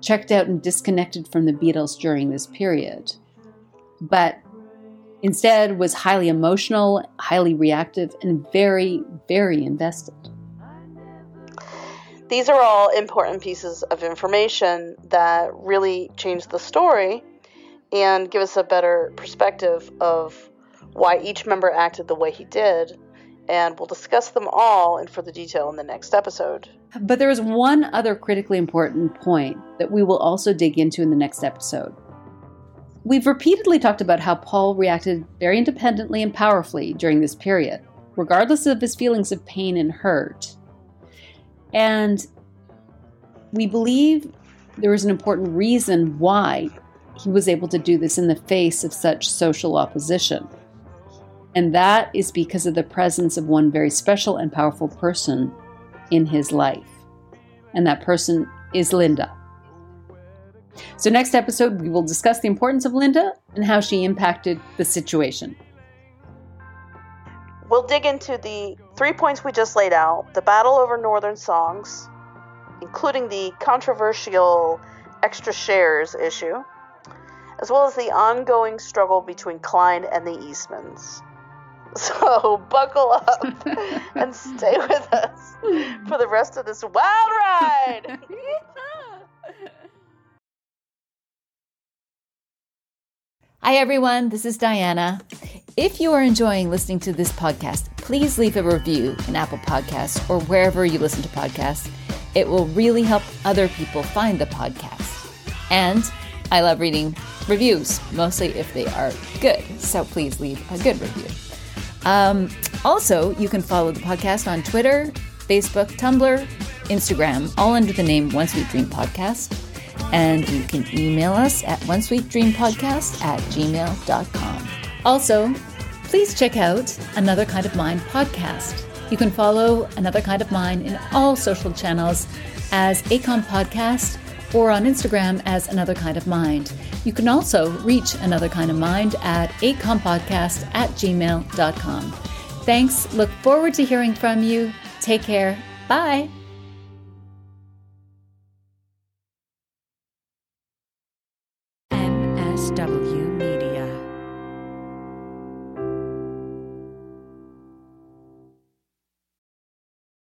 G: checked out and disconnected from the Beatles during this period, but instead was highly emotional, highly reactive, and very, very invested.
C: These are all important pieces of information that really change the story and give us a better perspective of why each member acted the way he did. And we'll discuss them all in further detail in the next episode.
G: But there is one other critically important point that we will also dig into in the next episode. We've repeatedly talked about how Paul reacted very independently and powerfully during this period, regardless of his feelings of pain and hurt. And we believe there is an important reason why he was able to do this in the face of such social opposition. And that is because of the presence of one very special and powerful person in his life. And that person is Linda. So, next episode, we will discuss the importance of Linda and how she impacted the situation.
C: We'll dig into the three points we just laid out the battle over Northern songs, including the controversial extra shares issue, as well as the ongoing struggle between Klein and the Eastmans. [laughs] So buckle up [laughs] and stay with us for the rest of this wild ride. [laughs]
B: Hi, everyone. This is Diana. If you are enjoying listening to this podcast, please leave a review in Apple Podcasts or wherever you listen to podcasts.
G: It will really help other people find the podcast. And I love reading reviews, mostly if they are good. So please leave a good review. Um, also, you can follow the podcast on Twitter, Facebook, Tumblr, Instagram, all under the name One Sweet Dream Podcast. And you can email us at one sweet dream podcast at gmail.com. Also, please check out Another Kind of Mind podcast. You can follow Another Kind of Mind in all social channels as ACOM Podcast or on Instagram as Another Kind of Mind. You can also reach Another Kind of Mind at acompodcast at gmail.com. Thanks. Look forward to hearing from you. Take care. Bye.